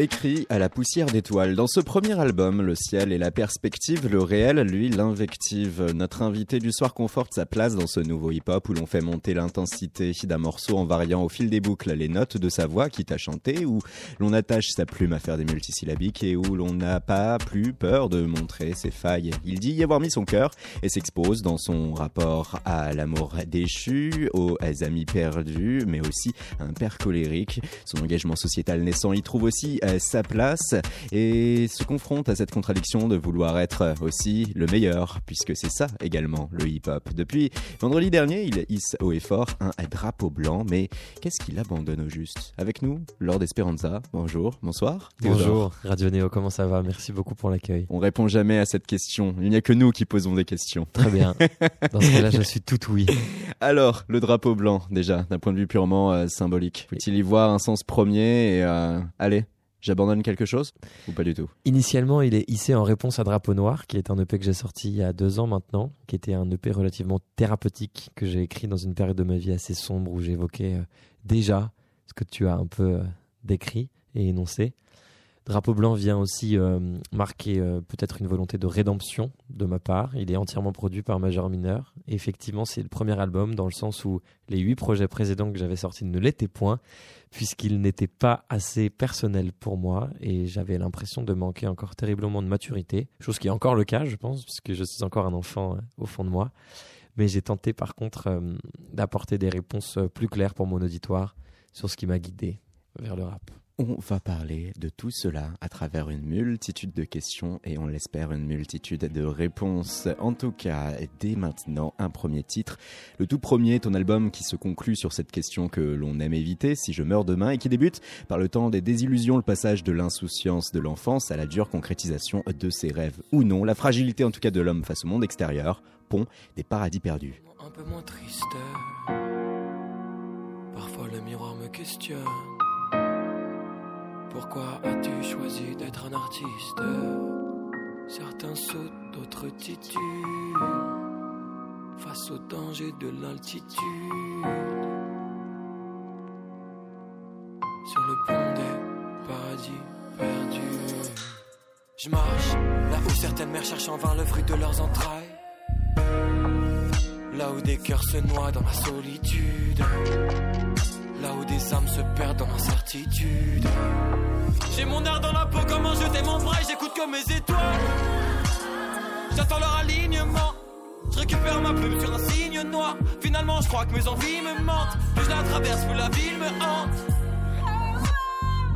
écrit à la poussière d'étoiles. Dans ce premier album, le ciel et la perspective, le réel, lui, l'invective. Notre invité du soir conforte sa place dans ce nouveau hip-hop où l'on fait monter l'intensité d'un morceau en variant au fil des boucles les notes de sa voix quitte à chanter, où l'on attache sa plume à faire des multisyllabiques et où l'on n'a pas plus peur de montrer ses failles. Il dit y avoir mis son cœur et s'expose dans son rapport à l'amour déchu, aux amis perdus, mais aussi à un père colérique. Son engagement sociétal naissant y trouve aussi euh, sa place et se confronte à cette contradiction de vouloir être aussi le meilleur, puisque c'est ça également le hip-hop. Depuis vendredi dernier, il hisse haut et fort un drapeau blanc, mais qu'est-ce qu'il abandonne au juste? Avec nous, Lord Esperanza. Bonjour, bonsoir. Bonjour, Radio Néo, comment ça va? Merci beaucoup pour l'accueil. On répond jamais à cette question. Il n'y a que nous qui posons des questions. Très bien. Dans ce cas-là, je suis tout oui. Alors, le drapeau blanc, déjà, d'un point de vue purement euh, symbolique. Faut-il y voir un sens premier et euh, allez, J'abandonne quelque chose ou pas du tout? Initialement, il est hissé en réponse à Drapeau Noir, qui est un EP que j'ai sorti il y a deux ans maintenant, qui était un EP relativement thérapeutique que j'ai écrit dans une période de ma vie assez sombre où j'évoquais euh, déjà ce que tu as un peu euh, décrit et énoncé. Drapeau blanc vient aussi euh, marquer peut-être une volonté de rédemption de ma part. Il est entièrement produit par Major Mineur. Effectivement, c'est le premier album dans le sens où les huit projets précédents que j'avais sortis ne l'étaient point puisqu'il n'était pas assez personnel pour moi et j'avais l'impression de manquer encore terriblement de maturité, chose qui est encore le cas, je pense, puisque je suis encore un enfant euh, au fond de moi. Mais j'ai tenté par contre euh, d'apporter des réponses euh, plus claires pour mon auditoire sur ce qui m'a guidé vers le rap. On va parler de tout cela à travers une multitude de questions et on l'espère une multitude de réponses. En tout cas, dès maintenant, un premier titre. Le tout premier, ton album qui se conclut sur cette question que l'on aime éviter, si je meurs demain, et qui débute par le temps des désillusions, le passage de l'insouciance de l'enfance à la dure concrétisation de ses rêves ou non, la fragilité en tout cas de l'homme face au monde extérieur, pont des paradis perdus. Un peu moins triste, parfois le miroir me questionne. Pourquoi as-tu choisi d'être un artiste Certains sautent, d'autres tituent face au danger de l'altitude. Sur le pont des paradis perdus. Je marche là où certaines mères cherchent en vain le fruit de leurs entrailles. Là où des cœurs se noient dans la solitude. Des âmes se perdent dans l'incertitude. J'ai mon air dans la peau, comment jeter mon bras, j'écoute comme mes étoiles. J'attends leur alignement. Je récupère ma plume sur un signe noir. Finalement, je crois que mes envies me mentent. Plus je la traverse, plus la ville me hante.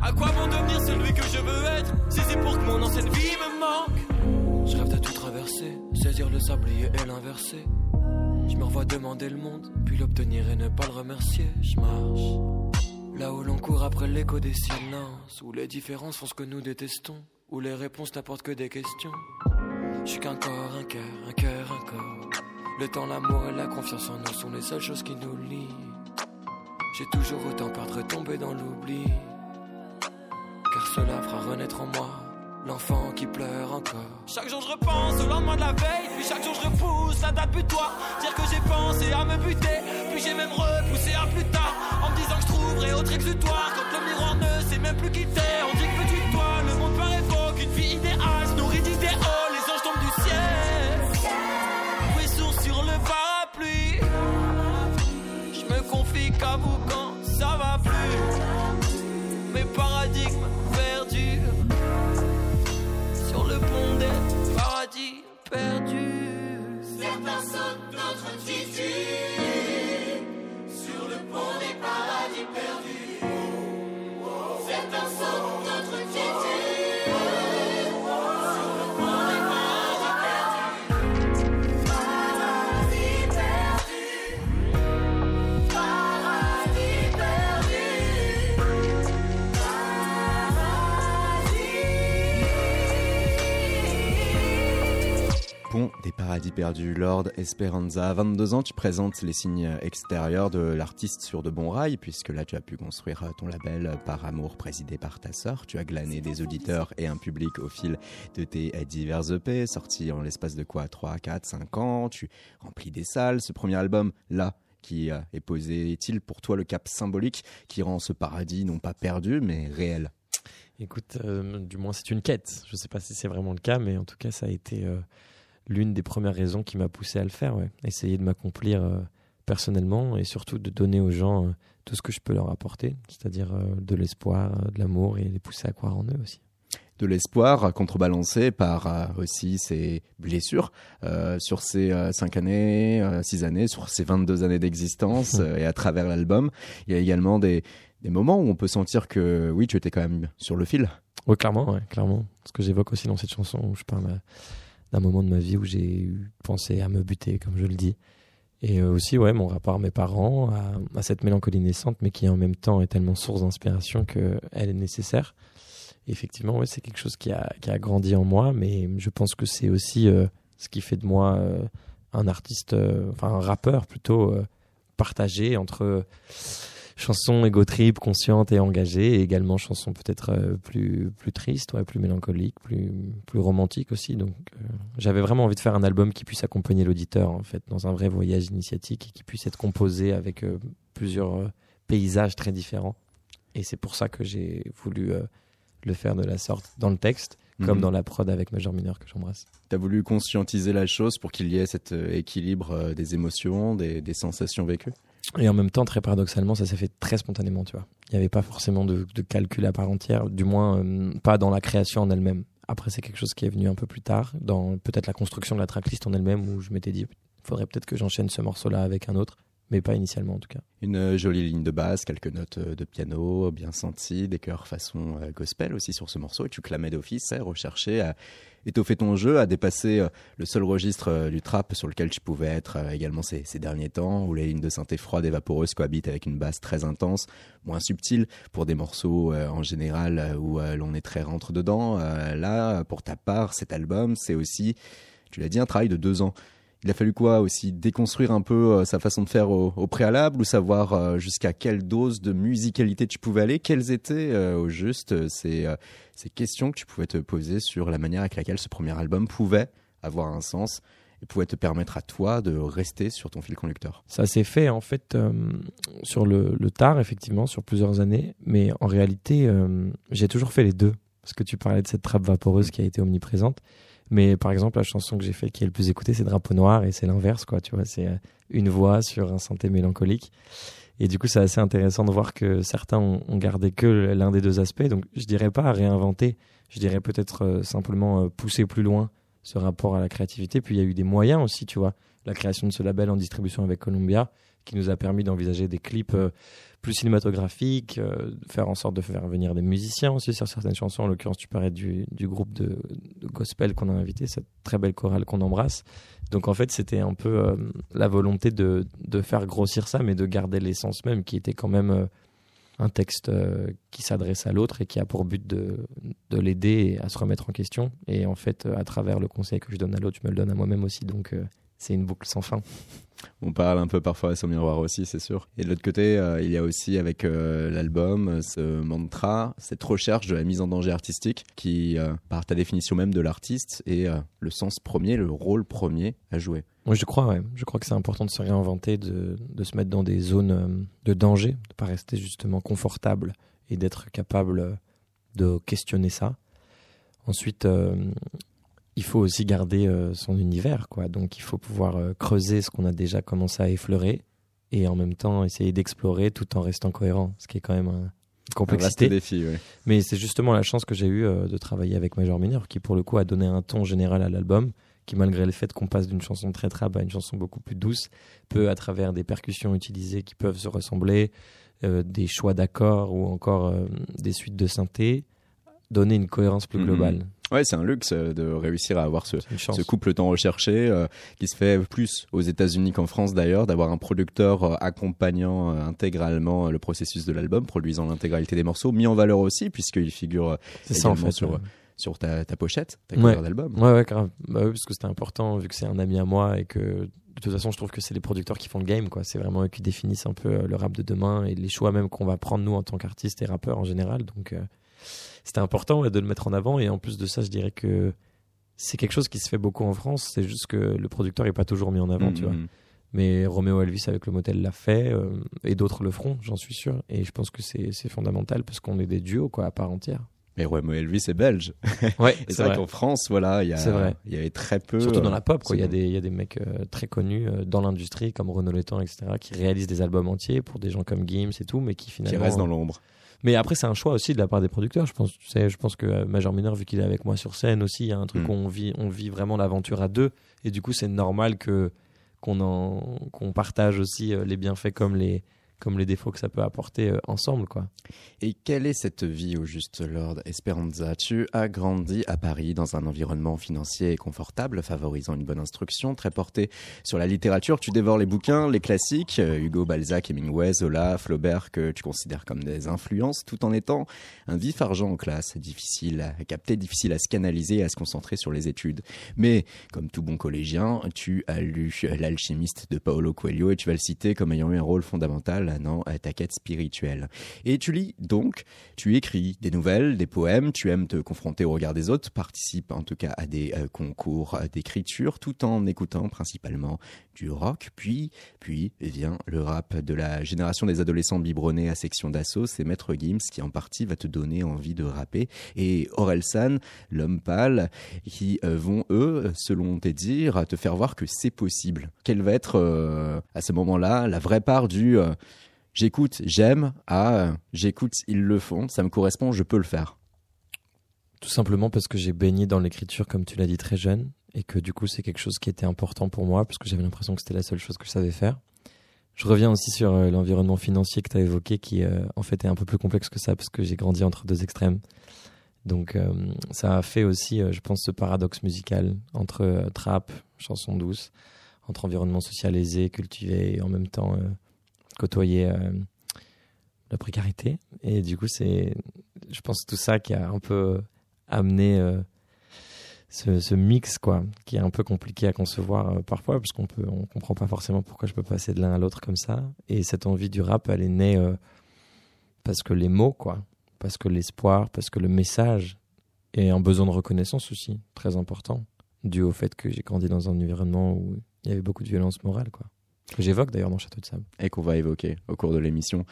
À quoi bon devenir celui que je veux être Si c'est pour que mon ancienne vie me manque? Je rêve de tout traverser, saisir le sablier et l'inverser. Je me revois demander le monde, puis l'obtenir et ne pas le remercier. Je marche. Là où l'on court après l'écho des silences, où les différences font ce que nous détestons, où les réponses n'apportent que des questions. Je suis qu'un corps, un cœur, un cœur, un corps. Le temps, l'amour et la confiance en nous sont les seules choses qui nous lient. J'ai toujours autant peur de retomber dans l'oubli, car cela fera renaître en moi l'enfant qui pleure encore. Chaque jour je repense au lendemain de la veille, puis chaque jour je repousse la date butoir. Dire que j'ai pensé à me buter, puis j'ai même repoussé à plus tard, en me disant que je trouverais autre exutoire. Quand le miroir ne sait même plus quitter, Paradis. Perdu, Lord Esperanza. À 22 ans, tu présentes les signes extérieurs de l'artiste sur de bons rails, puisque là, tu as pu construire ton label Par Amour, présidé par ta sœur. Tu as glané des auditeurs et un public au fil de tes divers EP, sortis en l'espace de quoi 3, 4, 5 ans. Tu remplis des salles. Ce premier album, là, qui euh, est posé, est-il pour toi le cap symbolique qui rend ce paradis non pas perdu, mais réel? Écoute, euh, du moins c'est une quête. Je ne sais pas si c'est vraiment le cas, mais en tout cas, ça a été... Euh, l'une des premières raisons qui m'a poussé à le faire. Ouais. Essayer de m'accomplir euh, personnellement et surtout de donner aux gens euh, tout ce que je peux leur apporter, c'est-à-dire euh, de l'espoir, de l'amour et les pousser à croire en eux aussi. De l'espoir contrebalancé par aussi ces blessures sur ces cinq années, six années, sur ces 22 années d'existence et à travers l'album. Il y a également des, des moments où on peut sentir que oui, tu étais quand même sur le fil. Oui, clairement, ouais, clairement. Ce que j'évoque aussi dans cette chanson où je parle d'un moment de ma vie où j'ai pensé à me buter, comme je le dis. Et euh, aussi, ouais, mon rapport à mes parents, à, cette mélancolie naissante, mais qui en même temps est tellement source d'inspiration qu'elle est nécessaire. effectivement, ouais, c'est quelque chose qui a, qui a, grandi en moi, mais je pense que c'est aussi euh, ce qui fait de moi euh, un artiste, enfin un rappeur plutôt partagé entre chanson ego trip, consciente et engagée, et également chanson peut-être euh, plus plus triste, ouais, plus mélancolique, plus plus romantique aussi. Donc euh, j'avais vraiment envie de faire un album qui puisse accompagner l'auditeur en fait dans un vrai voyage initiatique et qui puisse être composé avec euh, plusieurs paysages très différents. Et c'est pour ça que j'ai voulu le faire de la sorte dans le texte comme mhm. dans la prod avec Major Mineur que j'embrasse. Tu as voulu conscientiser la chose pour qu'il y ait cet équilibre des émotions, des, des sensations vécues? Et en même temps, très paradoxalement, ça s'est fait très spontanément, tu vois. Il n'y avait pas forcément de, calcul à part entière, du moins euh, pas dans la création en elle-même. Après, c'est quelque chose qui est venu un peu plus tard, dans peut-être la construction de la tracklist en elle-même, où je m'étais dit, faudrait peut-être que j'enchaîne ce morceau-là avec un autre mais pas initialement en tout cas. Une euh, jolie ligne de basse, quelques notes euh, de piano bien senties, des chœurs façon gospel aussi sur ce morceau, et tu clamais d'office, à rechercher à étoffer ton jeu, à dépasser le seul registre du trap sur lequel tu pouvais être également ces, ces, derniers temps, où les lignes de synthé froides et vaporeuses cohabitent avec une basse très intense, moins subtile pour des morceaux en général où l'on est très rentre dedans. là, pour ta part, cet album, c'est aussi, tu l'as dit, un travail de deux ans il a fallu quoi aussi? Déconstruire un peu euh, sa façon de faire au, préalable ou savoir euh, jusqu'à quelle dose de musicalité tu pouvais aller? Quelles étaient euh, au juste ces, ces questions que tu pouvais te poser sur la manière avec laquelle ce premier album pouvait avoir un sens et pouvait te permettre à toi de rester sur ton fil conducteur? Ça s'est fait en fait sur le, tard, effectivement, sur plusieurs années, mais en réalité, j'ai toujours fait les deux. Parce que tu parlais de cette trappe vaporeuse qui a été omniprésente. Mais par exemple, la chanson que j'ai faite qui est le plus écoutée, c'est Drapeau Noir et c'est l'inverse, quoi. Tu vois, c'est euh, une voix sur un synthé mélancolique. Et du coup, c'est assez intéressant de voir que certains ont, gardé que l'un des deux aspects. Donc, je dirais pas réinventer, je dirais peut-être euh, simplement euh, pousser plus loin ce rapport à la créativité. Puis il y a eu des moyens aussi, tu vois. La création de ce label en distribution avec Columbia, qui nous a permis d'envisager des clips plus cinématographique, euh, faire en sorte de faire venir des musiciens aussi sur certaines chansons. En l'occurrence, tu parlais du, du groupe de, gospel qu'on a invité, cette très belle chorale qu'on embrasse. Donc en fait, c'était un peu euh, la volonté de, de, faire grossir ça, mais de garder l'essence même, qui était quand même euh, un texte qui s'adresse à l'autre et qui a pour but de, de l'aider à se remettre en question. Et en fait, à travers le conseil que je donne à l'autre, je me le donne à moi-même aussi. Donc c'est une boucle sans fin. On parle un peu parfois à son miroir aussi, c'est sûr. Et de l'autre côté, euh, il y a aussi avec euh, l'album ce mantra, cette recherche de la mise en danger artistique qui, euh, par ta définition même de l'artiste, est le sens premier, le rôle premier à jouer. Oui, je crois, ouais. Je crois que c'est important de se réinventer, de, de, se mettre dans des zones de danger, de pas rester justement confortable et d'être capable de questionner ça. Ensuite, il faut aussi garder euh, son univers, quoi. Donc il faut pouvoir euh, creuser ce qu'on a déjà commencé à effleurer et en même temps essayer d'explorer tout en restant cohérent, ce qui est quand même un complexité. Un défi, Mais c'est justement la chance que j'ai eue euh, de travailler avec Major Minor, qui pour le coup a donné un ton général à l'album, qui malgré le fait qu'on passe d'une chanson très trap à une chanson beaucoup plus douce, peut à travers des percussions utilisées qui peuvent se ressembler, des choix d'accords ou encore des suites de synthé, donner une cohérence plus mhm. globale. Ouais, c'est un luxe euh, de réussir à avoir ce, ce couple tant recherché euh, qui se fait plus aux États-Unis qu'en France d'ailleurs, d'avoir un producteur euh, accompagnant intégralement le processus de l'album, produisant l'intégralité des morceaux, mis en valeur aussi puisqu'il figure également sur sur ta, ta pochette, ta Ouais. cover d'album. Ouais, ouais, grave. Bah oui, parce que c'était important vu que c'est un ami à moi et que de toute façon, je trouve que c'est les producteurs qui font le game, quoi. C'est vraiment eux qui définissent un peu le rap de demain et les choix même qu'on va prendre nous en tant qu'artistes et rappeurs en général. Donc, euh, c'était important ouais, de le mettre en avant. Et en plus de ça, je dirais que c'est quelque chose qui se fait beaucoup en France. C'est juste que le producteur est pas toujours mis en avant, tu vois. Mhm. Mais Roméo Elvis avec le motel l'a fait euh, et d'autres le feront, j'en suis sûr. Et je pense que c'est c'est fondamental parce qu'on est des duos, quoi, à part entière. Mais Romo Elvis est belge. Ouais, Et c'est vrai, qu'en France, voilà, il y, avait très peu. Surtout dans euh, la pop, quoi. Il y a second. des, il y a des mecs euh, très connus euh, dans l'industrie, comme Renaud Létang, etc., qui réalisent des albums entiers pour des gens comme Gims et tout, mais qui qui finalement. restent dans l'ombre. Mais après, c'est un choix aussi de la part des producteurs. Je pense, tu sais, je pense que euh, Major Minor, vu qu'il est avec moi sur scène aussi, il y a un truc Mm. où on vit, on vit vraiment l'aventure à deux. Et du coup, c'est normal que qu'on en, qu'on partage aussi euh, les bienfaits comme les, comme les défauts que ça peut apporter euh, ensemble, quoi. Et quelle est cette vie au juste Lord Esperanza? Tu as grandi à Paris dans un environnement financier et confortable, favorisant une bonne instruction, très porté sur la littérature. Tu dévores les bouquins, les classiques, euh, Hugo, Balzac, Hemingway, Zola, Flaubert, que tu considères comme des influences, tout en étant un vif argent en classe, difficile à capter, difficile à se canaliser et à se concentrer sur les études. Mais, comme tout bon collégien, tu as lu L'alchimiste de Paolo Coelho et tu vas le citer comme ayant eu un rôle fondamental dans euh, ta quête spirituelle. Et tu lis donc, tu écris des nouvelles, des poèmes, tu aimes te confronter au regard des autres, participes en tout cas à des euh, concours d'écriture tout en écoutant principalement du rock. Puis, puis vient le rap de la génération des adolescents biberonnés à section d'assaut, c'est Maître Gims qui en partie va te donner envie de rapper et Orelsan, l'homme pâle, qui euh, vont eux, selon tes dires, te faire voir que c'est possible. Quelle va être euh, à ce moment-là la vraie part du euh, j'écoute, j'aime à j'écoute, ils le font, ça me correspond, je peux le faire. Tout simplement parce que j'ai baigné dans l'écriture, comme tu l'as dit, très jeune, et que du coup, c'est quelque chose qui était important pour moi, parce que j'avais l'impression que c'était la seule chose que je savais faire. Je reviens aussi sur euh, l'environnement financier que tu as évoqué, qui euh, en fait est un peu plus complexe que ça, parce que j'ai grandi entre deux extrêmes. Donc, euh, ça a fait aussi, je pense, ce paradoxe musical entre trap, chanson douce, entre environnement social aisé, cultivé, et en même temps côtoyer la précarité. Et du coup, c'est, je pense, tout ça qui a un peu amené ce, mix quoi qui est un peu compliqué à concevoir euh, parfois parce qu'on peut on comprend pas forcément pourquoi je peux passer de l'un à l'autre comme ça et cette envie du rap elle est née euh, parce que les mots quoi parce que l'espoir parce que le message et un besoin de reconnaissance aussi très important dû au fait que j'ai grandi dans un environnement où il y avait beaucoup de violence morale quoi que j'évoque d'ailleurs dans Château de Sable et qu'on va évoquer au cours de l'émission.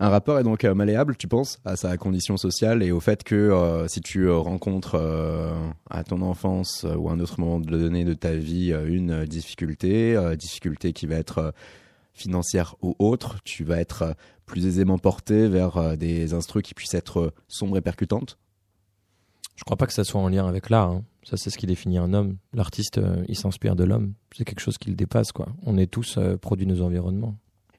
Un rappeur est donc euh, malléable, tu penses, à sa condition sociale et au fait que euh, si tu euh, rencontres à ton enfance ou à un autre moment donné de ta vie une difficulté, difficulté qui va être financière ou autre, tu vas être plus aisément porté vers des instrus qui puissent être sombres et percutantes? Je crois pas que ça soit en lien avec l'art. hein. Ça, c'est ce qui définit un homme. L'artiste, il s'inspire de l'homme. C'est quelque chose qui le dépasse, quoi. On est tous produits de nos environnements.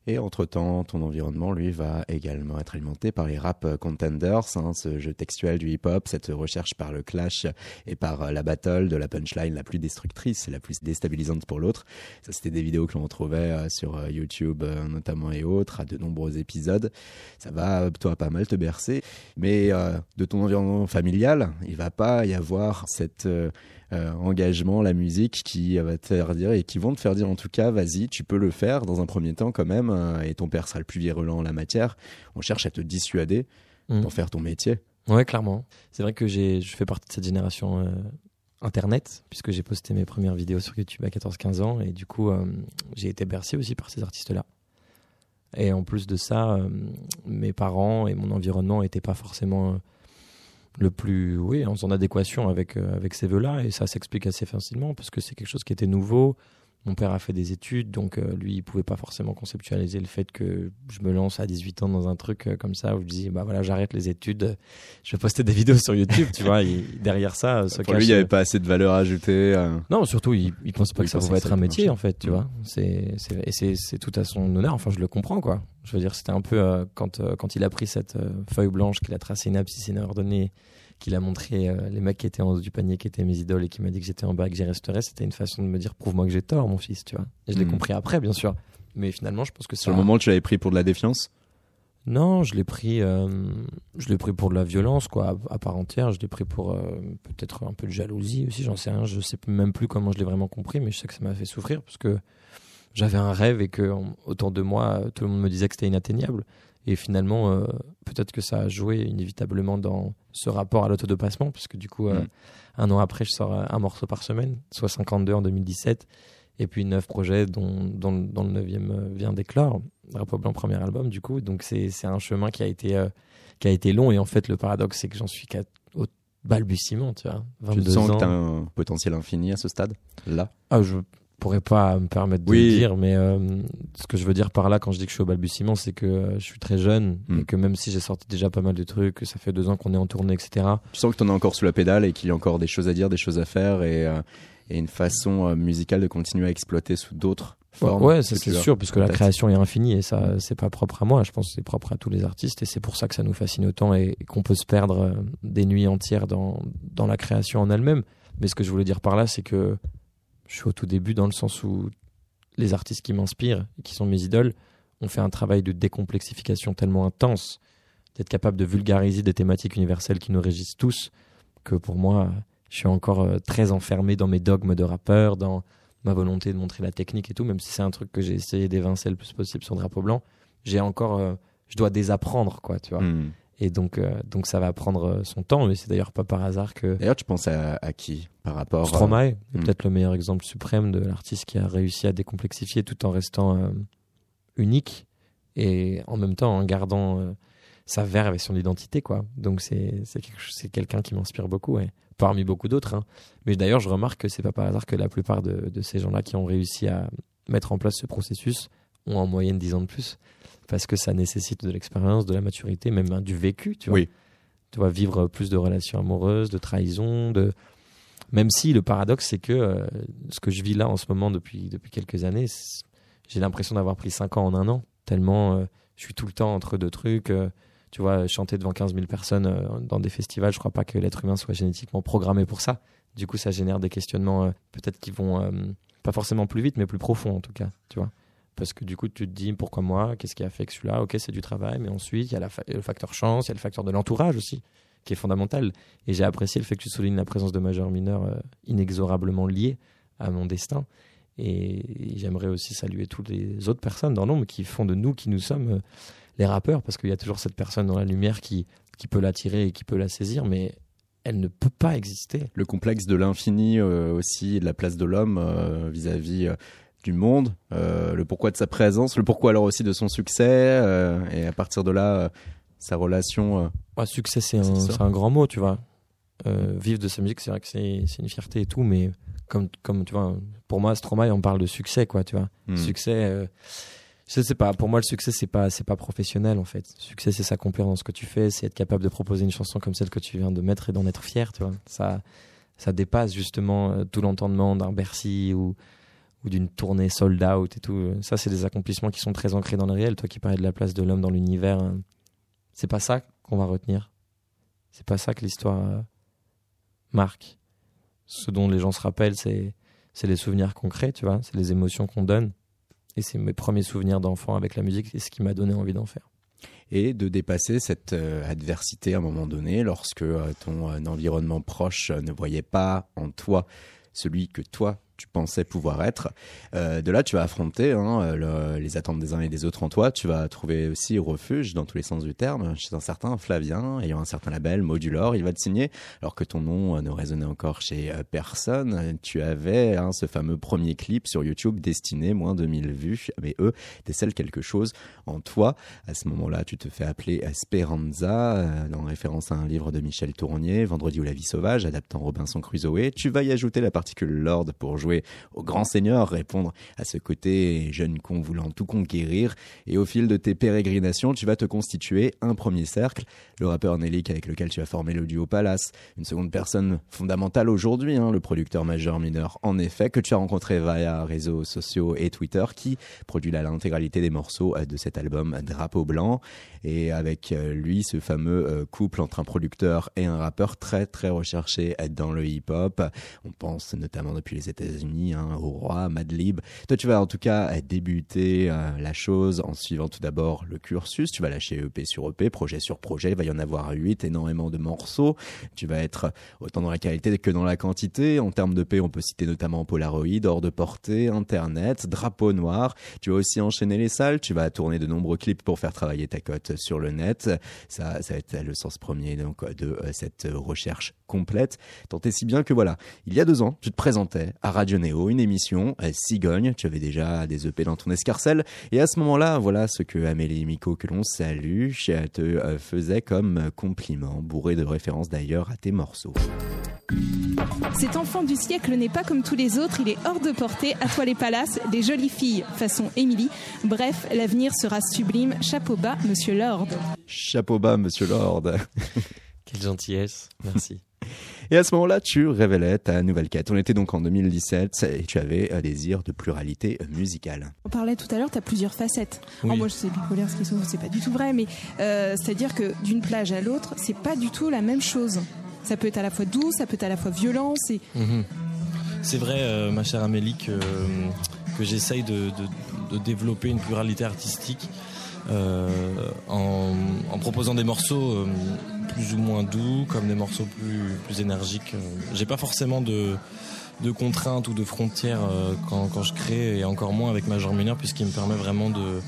Et entre-temps, ton environnement, lui, va également être alimenté par les rap contenders, hein, ce jeu textuel du hip-hop, cette recherche par le clash et par la battle de la punchline la plus destructrice et la plus déstabilisante pour l'autre. Ça, c'était des vidéos que l'on retrouvait euh, sur euh, YouTube euh, notamment et autres, à de nombreux épisodes. Ça va, toi, pas mal te bercer. Mais euh, de ton environnement familial, il va pas y avoir cette... euh, euh, engagement, la musique qui euh, va te faire dire et qui vont te faire dire en tout cas, vas-y, tu peux le faire dans un premier temps quand même, euh, et ton père sera le plus virulent en la matière. On cherche à te dissuader Mm. d'en faire ton métier. Ouais, clairement. C'est vrai que j'ai, je fais partie de cette génération euh, Internet, puisque j'ai posté mes premières vidéos sur YouTube à 14-15 ans, et du coup, j'ai été bercé aussi par ces artistes-là. Et en plus de ça, mes parents et mon environnement n'étaient pas forcément le plus, oui, en adéquation avec, euh, avec ces vœux-là, et ça s'explique assez facilement, parce que c'est quelque chose qui était nouveau. Mon père a fait des études, donc euh, lui, il pouvait pas forcément conceptualiser le fait que je me lance à 18 ans dans un truc euh, comme ça, où je dis, bah voilà, j'arrête les études, je vais poster des vidéos sur YouTube, tu vois, et derrière ça, euh, se Pour cache, lui, il n'y avait pas assez de valeur ajoutée. euh, non, surtout, il, il pensait pas Oui, que ça pouvait être un métier, en fait, tu vois. C'est, c'est, et c'est, tout à son honneur. Enfin, je le comprends, quoi. Je veux dire, c'était un peu quand, quand il a pris cette feuille blanche, qu'il a tracé une abscisse ordonnée, qu'il a montré euh, les mecs qui étaient en haut du panier, qui étaient mes idoles, et qui m'a dit que j'étais en bas, et que j'y resterais. C'était une façon de me dire, prouve-moi que j'ai tort, mon fils, tu vois. Et je l'ai Mm. compris après, bien sûr. Mais finalement, je pense que Sur ça. le moment, tu l'avais pris pour de la défiance? Non, je l'ai pris, euh, je l'ai pris pour de la violence, quoi, à, à part entière. Je l'ai pris pour euh, peut-être un peu de jalousie aussi, j'en sais rien. Je sais même plus comment je l'ai vraiment compris, mais je sais que ça m'a fait souffrir parce que j'avais un rêve et que en- autour de moi, tout le monde me disait que c'était inatteignable. Et finalement, euh, peut-être que ça a joué inévitablement dans ce rapport à l'autodépassement, puisque du coup, euh, Mm. un an après, je sors euh, un morceau par semaine, soit 52 en 2017, et puis neuf projets dont, dont, dont le neuvième euh, vient d'éclore, Drapeau Blanc, premier album, du coup. Donc c'est un chemin qui a, été, euh, qui a été long, et en fait, le paradoxe, c'est que j'en suis qu'à- au balbutiement, tu vois. Tu 22 sens ans. que tu as un potentiel infini à ce stade Là? Ah, je pourrais pas me permettre de Oui. le dire, mais euh, ce que je veux dire par là quand je dis que je suis au balbutiement, c'est que euh, je suis très jeune Mm. et que même si j'ai sorti déjà pas mal de trucs, que ça fait deux ans qu'on est en tournée, etc. Tu sens que tu en as encore sous la pédale et qu'il y a encore des choses à dire, des choses à faire et, euh, et une façon musicale de continuer à exploiter sous d'autres formes. ouais, ça que c'est sûr, parce que en la création est infinie et ça, c'est pas propre à moi. Je pense que c'est propre à tous les artistes et c'est pour ça que ça nous fascine autant et, et qu'on peut se perdre des nuits entières dans, dans la création en elle-même. Mais ce que je voulais dire par là, c'est que je suis au tout début dans le sens où les artistes qui m'inspirent et qui sont mes idoles ont fait un travail de décomplexification tellement intense, d'être capable de vulgariser des thématiques universelles qui nous régissent tous, que pour moi, je suis encore euh, très enfermé dans mes dogmes de rappeur, dans ma volonté de montrer la technique et tout, même si c'est un truc que j'ai essayé d'évincer le plus possible sur Drapeau Blanc, j'ai encore, euh, je dois désapprendre, quoi, tu vois. Hmm. Et donc, euh, donc ça va prendre euh, son temps, mais c'est d'ailleurs pas par hasard que D'ailleurs, tu penses à, à qui par rapport à... Stromae est hmm. peut-être le meilleur exemple suprême de l'artiste qui a réussi à décomplexifier tout en restant euh, unique et en même temps en gardant euh, sa verve et son identité, quoi. Donc c'est c'est quelqu'un qui m'inspire beaucoup, parmi beaucoup d'autres. hein. Mais d'ailleurs, je remarque que c'est pas par hasard que la plupart de, de ces gens-là qui ont réussi à mettre en place ce processus ont en moyenne 10 ans de plus, parce que ça nécessite de l'expérience, de la maturité, même hein, du vécu, tu vois. Oui. Tu vois, vivre plus de relations amoureuses, de trahison, de même si le paradoxe, c'est que euh, ce que je vis là en ce moment depuis, depuis quelques années, j'ai l'impression d'avoir pris 5 ans en un an, tellement euh, je suis tout le temps entre deux trucs. euh, tu vois, chanter devant 15 000 personnes dans des festivals, je crois pas que l'être humain soit génétiquement programmé pour ça. Du coup, ça génère des questionnements peut-être qui vont pas forcément plus vite, mais plus profonds en tout cas, tu vois. Parce que du coup, tu te dis pourquoi moi? Qu'est-ce qui a fait que celui-là? Ok, c'est du travail, mais ensuite, il y a le facteur chance, il y a le facteur de l'entourage aussi, qui est fondamental. Et j'ai apprécié le fait que tu soulignes la présence de majeurs-mineurs euh, inexorablement liés à mon destin. Et, j'aimerais aussi saluer toutes les autres personnes dans l'ombre qui font de nous qui nous sommes euh, les rappeurs, parce qu'il y a toujours cette personne dans la lumière qui, qui peut l'attirer et qui peut la saisir, mais elle ne peut pas exister. Le complexe de l'infini euh, aussi, de la place de l'homme vis-à-vis du monde, euh, le pourquoi de sa présence, le pourquoi alors aussi de son succès, euh, et à partir de là, euh, sa relation... Ouais, succès, c'est un, un grand mot, tu vois. Vivre de sa musique, c'est vrai que c'est une fierté et tout, mais comme, comme tu vois, pour moi, Stromae, on parle de succès, quoi, tu vois. hmm. Succès, je sais pas, pour moi, le succès, c'est pas, c'est pas professionnel, en fait. Succès, c'est s'accomplir dans ce que tu fais, c'est être capable de proposer une chanson comme celle que tu viens de mettre et d'en être fier, tu vois. Ça, ça dépasse justement tout l'entendement d'un Bercy ou, ou d'une tournée sold out et tout. Ça, c'est des accomplissements qui sont très ancrés dans le réel. Toi qui parlais de la place de l'homme dans l'univers, euh, c'est pas ça qu'on va retenir. C'est pas ça que l'histoire euh, marque. Ce dont les gens se rappellent, c'est c'est les souvenirs concrets, tu vois, c'est les émotions qu'on donne. Et c'est mes premiers souvenirs d'enfant avec la musique, c'est ce qui m'a donné envie d'en faire. et de dépasser cette euh, adversité à un moment donné lorsque euh, ton euh, environnement proche euh, ne voyait pas en toi celui que toi tu pensais pouvoir être. Euh, de là, tu vas affronter hein, le- les attentes des uns et des autres en toi. Tu vas trouver aussi refuge, dans tous les sens du terme, chez un certain Flavien, ayant un certain label, Modulor. Il va te signer, alors que ton nom euh, ne résonnait encore chez euh, personne. Tu avais hein, ce fameux premier clip sur YouTube destiné, moins de 1000 vues, mais eux décèlent quelque chose en toi. À ce moment-là, tu te fais appeler Speranza, euh, en référence à un livre de Michel Tournier, Vendredi ou la vie sauvage, adaptant Robinson Crusoe. Tu vas y ajouter la particule Lord pour jouer au grand seigneur, répondre à ce côté jeune con voulant tout conquérir. Et au fil de tes pérégrinations, tu vas te constituer un premier cercle, le rappeur Nelik avec lequel tu vas former le duo Palace. Une seconde personne fondamentale aujourd'hui, hein, le producteur majeur mineur, en effet, que tu as rencontré via réseaux sociaux et Twitter, qui produit l'intégralité des morceaux euh, de cet album Drapeau Blanc. Et avec euh, lui, ce fameux euh, couple entre un producteur et un rappeur très très recherché dans le hip-hop. On pense notamment depuis les États-Unis États-Unis, hein, au roi, Madlib. Toi, tu vas en tout cas débuter euh, la chose en suivant tout d'abord le cursus. Tu vas lâcher EP sur EP, projet sur projet. Il va y en avoir huit, énormément de morceaux. Tu vas être autant dans la qualité que dans la quantité. En termes de P, on peut citer notamment Polaroid, Hors de portée, Internet, Drapeau noir. Tu vas aussi enchaîner les salles. Tu vas tourner de nombreux clips pour faire travailler ta cote sur le net. Ça, ça va être le sens premier donc de euh, cette recherche complète. Tant et si bien que voilà, il y a deux ans, tu te présentais à Radio Néo, une émission Cigogne. Tu avais déjà des EP dans ton escarcelle. Et à ce moment-là, voilà ce que Amélie Miko, que l'on salue, te euh, faisait comme compliment, bourré de références d'ailleurs à tes morceaux. Cet enfant du siècle n'est pas comme tous les autres, il est hors de portée, à toi les palaces, des jolies filles, façon Émilie. Bref, l'avenir sera sublime. Chapeau bas, monsieur Lord. Chapeau bas, monsieur Lord. Quelle gentillesse. Merci. Et à ce moment-là, tu révélais ta nouvelle quête. On était donc en 2017 et tu avais un désir de pluralité musicale. On parlait tout à l'heure, tu as plusieurs facettes. Oui. Moi, je sais bipolaire, ce qui sont, c'est pas du tout vrai, mais euh, c'est-à-dire que d'une plage à l'autre, c'est pas du tout la même chose. Ça peut être à la fois doux, ça peut être à la fois violent. C'est Mhm. C'est vrai, euh, ma chère Amélie, que, que j'essaye de, de- de développer une pluralité artistique euh, en, en proposant des morceaux euh, plus ou moins doux, comme des morceaux plus, plus énergiques. Euh, J'ai pas forcément de, de contraintes ou de frontières euh, quand, quand je crée, et encore moins avec Major Mineur, puisqu'il me permet vraiment de,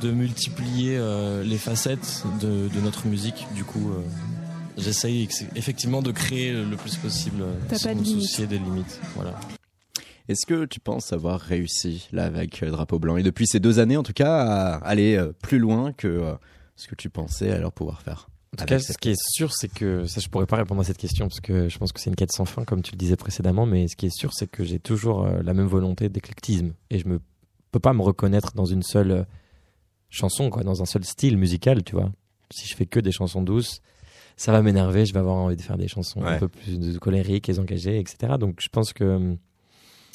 de multiplier euh, les facettes de, de notre musique. Du coup, euh, j'essaye effectivement de créer le plus possible euh, sans me soucier des limites. Voilà. Est-ce que tu penses avoir réussi là avec euh, Drapeau Blanc? Et depuis ces deux années en tout cas à aller euh, plus loin que euh, ce que tu pensais alors pouvoir faire En tout cas, ce qui est sûr, c'est que ça, je pourrais pas répondre à cette question parce que je pense que c'est une quête sans fin, comme tu le disais précédemment. Mais ce qui est sûr, c'est que j'ai toujours la même volonté d'éclectisme et je me peux pas me reconnaître dans une seule chanson, quoi, dans un seul style musical, tu vois. Si je fais que des chansons douces, ça va m'énerver. Je vais avoir envie de faire des chansons Ouais. un peu plus colériques et engagées, etc. Donc, je pense que hum,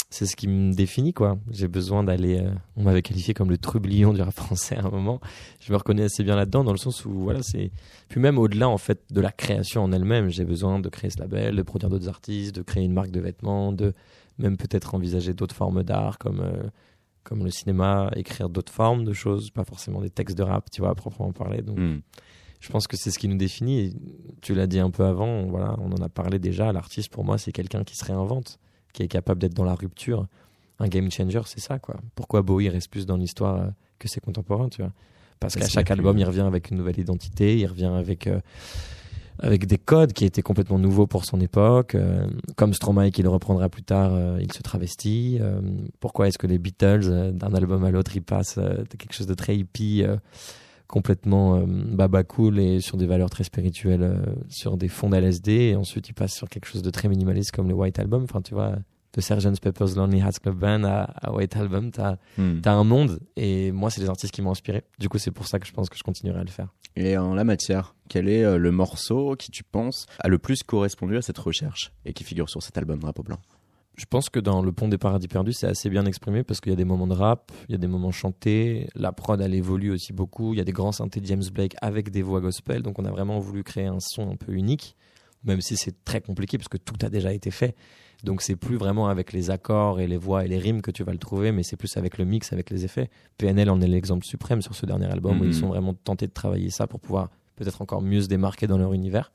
c'est ce qui me définit, quoi. J'ai besoin d'aller. euh, on m'avait qualifié comme le trublion du rap français à un moment. Je me reconnais assez bien là-dedans, dans le sens où, voilà, c'est. Puis même au-delà, en fait, de la création en elle-même, j'ai besoin de créer ce label, de produire d'autres artistes, de créer une marque de vêtements, de même peut-être envisager d'autres formes d'art, comme. euh, comme le cinéma, écrire d'autres formes de choses, pas forcément des textes de rap, tu vois, à proprement parler. Donc, Hmm. je pense que c'est ce qui nous définit. Et tu l'as dit un peu avant, voilà, on en a parlé déjà. L'artiste, pour moi, c'est quelqu'un qui se réinvente, qui est capable d'être dans la rupture. Un game changer, c'est ça, quoi. Pourquoi Bowie reste plus dans l'histoire euh, que ses contemporains, tu vois? Parce Parce qu'à chaque album, il revient avec une nouvelle identité, il revient avec euh, avec des codes qui étaient complètement nouveaux pour son époque. euh, comme Stromae qui le reprendra plus tard, euh, il se travestit. euh, pourquoi est-ce que les Beatles, d'un album à l'autre, ils passent quelque chose de très hippie, complètement euh, baba cool et sur des valeurs très spirituelles, euh, sur des fonds d'LSD, et ensuite ils passent sur quelque chose de très minimaliste comme le White Album. Enfin, tu vois, de Sgt. Pepper's Lonely Hearts Club Band à, à White Album, t'as as un monde. Et moi, c'est les artistes qui m'ont inspiré. Du coup, c'est pour ça que je pense que je continuerai à le faire. Et en la matière, quel est euh, le morceau qui tu penses a le plus correspondu à cette recherche et qui figure sur cet album Drapeau Blanc? Je pense que dans Le Pont des Paradis Perdus, c'est assez bien exprimé parce qu'il y a des moments de rap, il y a des moments chantés, la prod elle évolue aussi beaucoup, il y a des grands synthés de James Blake avec des voix gospel, donc on a vraiment voulu créer un son un peu unique, même si c'est très compliqué parce que tout a déjà été fait. Donc c'est plus vraiment avec les accords et les voix et les rimes que tu vas le trouver, mais c'est plus avec le mix, avec les effets. PNL en est l'exemple suprême sur ce dernier album où Mhm. ils sont vraiment tentés de travailler ça pour pouvoir peut-être encore mieux se démarquer dans leur univers.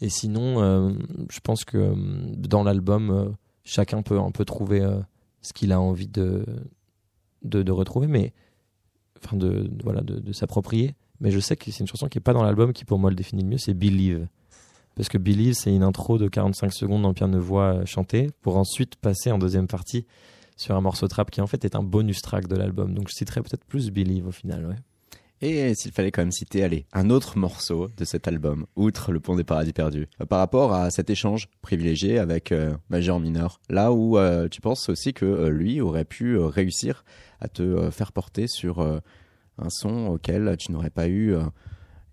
Et sinon, euh, je pense que euh, dans l'album, euh, chacun peut un peu trouver euh, ce qu'il a envie de, de, retrouver, mais enfin de, voilà de, s'approprier. Mais je sais que c'est une chanson qui est pas dans l'album qui pour moi le définit le mieux, c'est Believe. Parce que Believe, c'est une intro de 45 secondes en piano-voix euh, chantée pour ensuite passer en deuxième partie sur un morceau trap qui en fait est un bonus track de l'album. Donc je citerai peut-être plus Believe au final. Ouais. Et s'il fallait quand même citer, allez, un autre morceau de cet album, outre Le Pont des Paradis Perdus, euh, par rapport à cet échange privilégié avec euh, Major Mineur, là où euh, tu penses aussi que euh, lui aurait pu réussir à te faire porter sur un son auquel tu n'aurais pas eu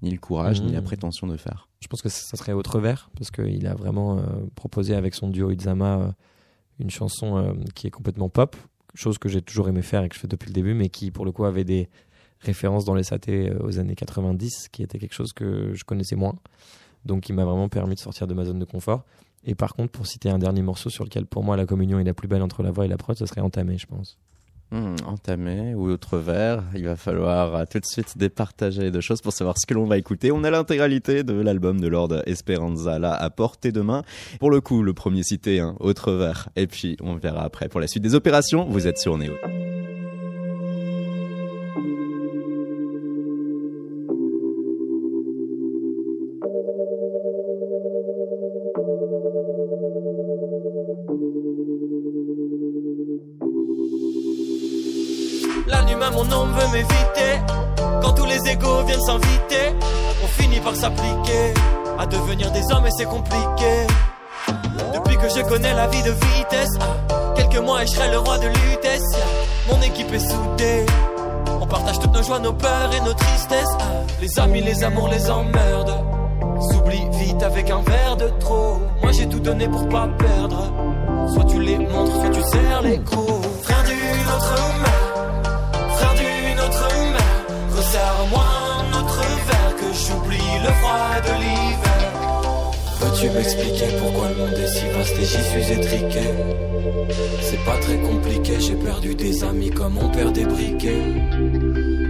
ni le courage ni la prétention de faire? Je pense que ça serait Autre Vert, parce qu'il a vraiment proposé avec son duo Itzama une chanson qui est complètement pop, chose que j'ai toujours aimé faire et que je fais depuis le début, mais qui pour le coup avait des références dans les SAT euh, aux années 90, qui était quelque chose que je connaissais moins. Donc il m'a vraiment permis de sortir de ma zone de confort. Et par contre, pour citer un dernier morceau sur lequel pour moi la communion est la plus belle entre la voix et la prod, ce serait Entamé, je pense. Hmm, entamé ou autre verre, il va falloir euh, tout de suite départager de choses pour savoir ce que l'on va écouter. On a l'intégralité de l'album de Lord Esperanza là à portée de main. Pour le coup, le premier cité, hein, autre verre, et puis on verra après pour la suite des opérations. Vous êtes sur Néo. On finit par s'appliquer À devenir des hommes et c'est compliqué. Depuis que je connais la vie de vitesse Quelques mois et je serai le roi de l'UTS Mon équipe est soudée On partage toutes nos joies, nos peurs et nos tristesses. Les amis, les amours, les emmerdes S'oublie vite avec un verre de trop. Moi j'ai tout donné pour pas perdre. Soit tu les montres, soit tu serres les coups. Frère d'une autre mère j'oublie le froid de l'hiver. Peux-tu m'expliquer pourquoi le monde est si vaste et j'y suis étriqué? C'est pas très compliqué, j'ai perdu des amis comme on perd des briquets.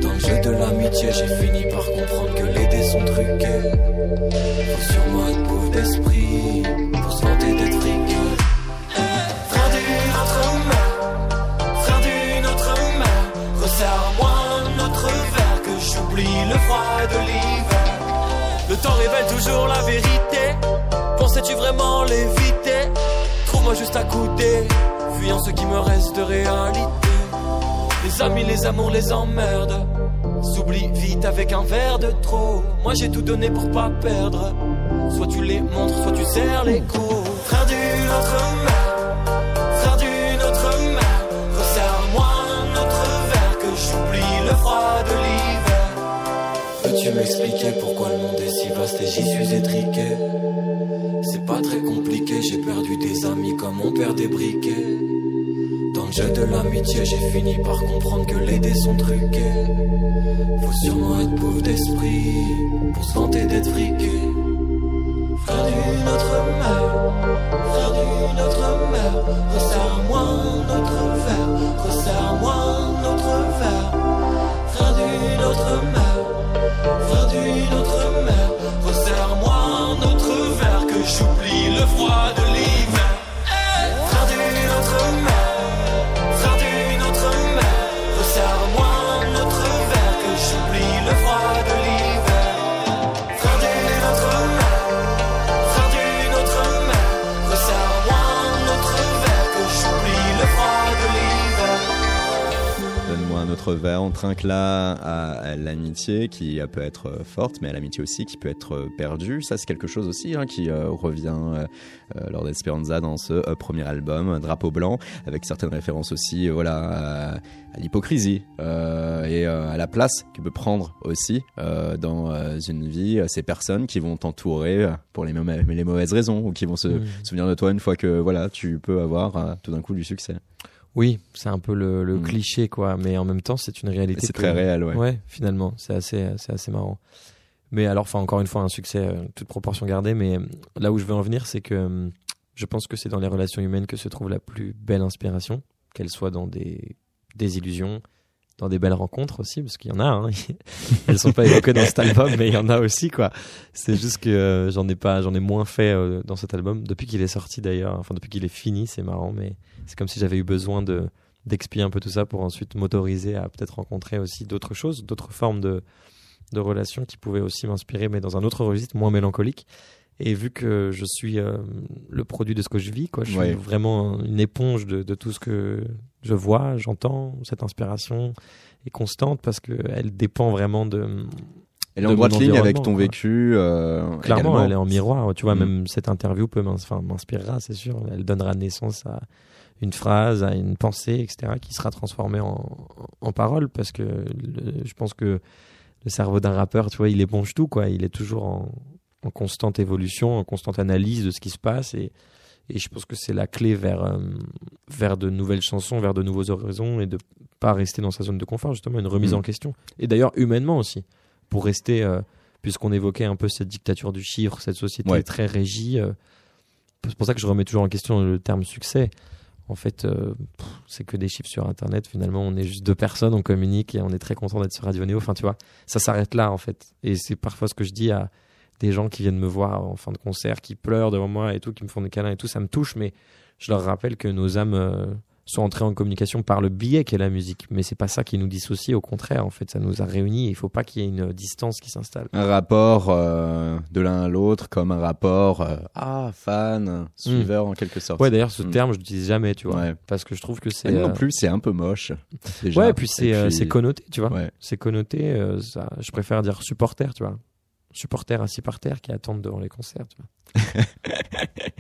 Dans le jeu de l'amitié, j'ai fini par comprendre que les dés sont truqués. Faut sur moi être pauvre d'esprit pour se vanter d'être friqué. Frère d'une autre mère, frère d'une autre mère, resserre-moi un autre verre que j'oublie le froid de l'hiver. Révèle toujours la vérité. Pensais-tu vraiment l'éviter? Trouve-moi juste à côté, fuyant ce qui me reste de réalité. Les amis, les amours, les emmerdes s'oublie vite avec un verre de trop. Moi j'ai tout donné pour pas perdre. Soit tu les montres, soit tu serres les coups. Frère autre Peux-tu m'expliquer pourquoi le monde est si vaste et j'y suis étriqué C'est pas très compliqué, j'ai perdu des amis comme on perd des briquets. Dans le jeu de l'amitié, j'ai fini par comprendre que les dés sont truqués. Faut sûrement être pauvre d'esprit pour se vanter d'être friqué. Frère d'une autre mère, On trinque là à, à l'amitié qui euh, peut être euh, forte, mais à l'amitié aussi qui peut être euh, perdue. Ça, c'est quelque chose aussi hein, qui euh, revient euh, lors d'Esperanza dans ce euh, premier album, Drapeau blanc, avec certaines références aussi, voilà, à, à l'hypocrisie et à la place que peut prendre aussi dans une vie ces personnes qui vont t'entourer pour les, mauvais- les mauvaises raisons ou qui vont se Mm. souvenir de toi une fois que voilà, tu peux avoir tout d'un coup du succès. Oui, c'est un peu le, le Mm. cliché, quoi. Mais en même temps, c'est une réalité. C'est très réel, ouais. finalement, c'est assez, c'est assez marrant. Mais alors, enfin, encore une fois, un succès, euh, toute proportion gardée. Mais euh, là où je veux en venir, c'est que euh, je pense que c'est dans les relations humaines que se trouve la plus belle inspiration, qu'elle soit dans des désillusions, dans des belles rencontres aussi, parce qu'il y en a. Hein. Elles sont pas évoquées dans cet album, mais il y en a aussi, quoi. C'est juste que euh, j'en ai pas, j'en ai moins fait euh, dans cet album depuis qu'il est sorti d'ailleurs. Enfin, depuis qu'il est fini, c'est marrant, mais c'est comme si j'avais eu besoin de d'expier un peu tout ça pour ensuite m'autoriser à peut-être rencontrer aussi d'autres choses, d'autres formes de, de relations qui pouvaient aussi m'inspirer, mais dans un autre registre, moins mélancolique. Et vu que je suis euh, le produit de ce que je vis, quoi, je suis vraiment une éponge de, de tout ce que je vois, j'entends, cette inspiration est constante parce qu'elle dépend vraiment de... Elle est en droite ligne avec ton quoi. vécu. euh, Clairement, également. elle est en miroir. Tu vois, Mm. même cette interview peut m'inspirera, c'est sûr. Elle donnera naissance à une phrase, à une pensée, etc., qui sera transformée en, en parole, parce que le- je pense que le cerveau d'un rappeur, tu vois, il éponge tout, quoi. Il est toujours en, en constante évolution, en constante analyse de ce qui se passe, et, et je pense que c'est la clé vers, euh, vers de nouvelles chansons, vers de nouveaux horizons, et de pas rester dans sa zone de confort, justement, une remise Mm. en question. Et d'ailleurs, humainement aussi, pour rester... euh, puisqu'on évoquait un peu cette dictature du chiffre, cette société Ouais. très régie, euh, c'est pour ça que je remets toujours en question le terme succès. En fait, c'est que des chiffres sur Internet. Finalement, on est juste deux personnes, on communique et on est très content d'être sur Radio Néo. Enfin, tu vois, ça s'arrête là, en fait. Et c'est parfois ce que je dis à des gens qui viennent me voir en fin de concert, qui pleurent devant moi et tout, qui me font des câlins et tout. Ça me touche, mais je leur rappelle que nos âmes euh, sont entrées en communication par le biais qu'est la musique. Mais c'est pas ça qui nous dissocie. Au contraire, en fait, ça nous a réunis. et Il faut pas qu'il y ait une distance qui s'installe. Un rapport euh, de l'un à l'autre comme un rapport euh, ah fan suiveur en quelque sorte. Ouais, d'ailleurs, ce Mm. terme, je l'utilise jamais, tu vois. Ouais. Parce que je trouve que c'est. Et non euh, plus, c'est un peu moche. déjà. Ouais, et puis c'est euh, puis- connoté, tu vois. Ouais. C'est connoté. euh, ça, je préfère dire supporter, tu vois. Supporter assis par terre qui attendent devant les concerts, tu vois.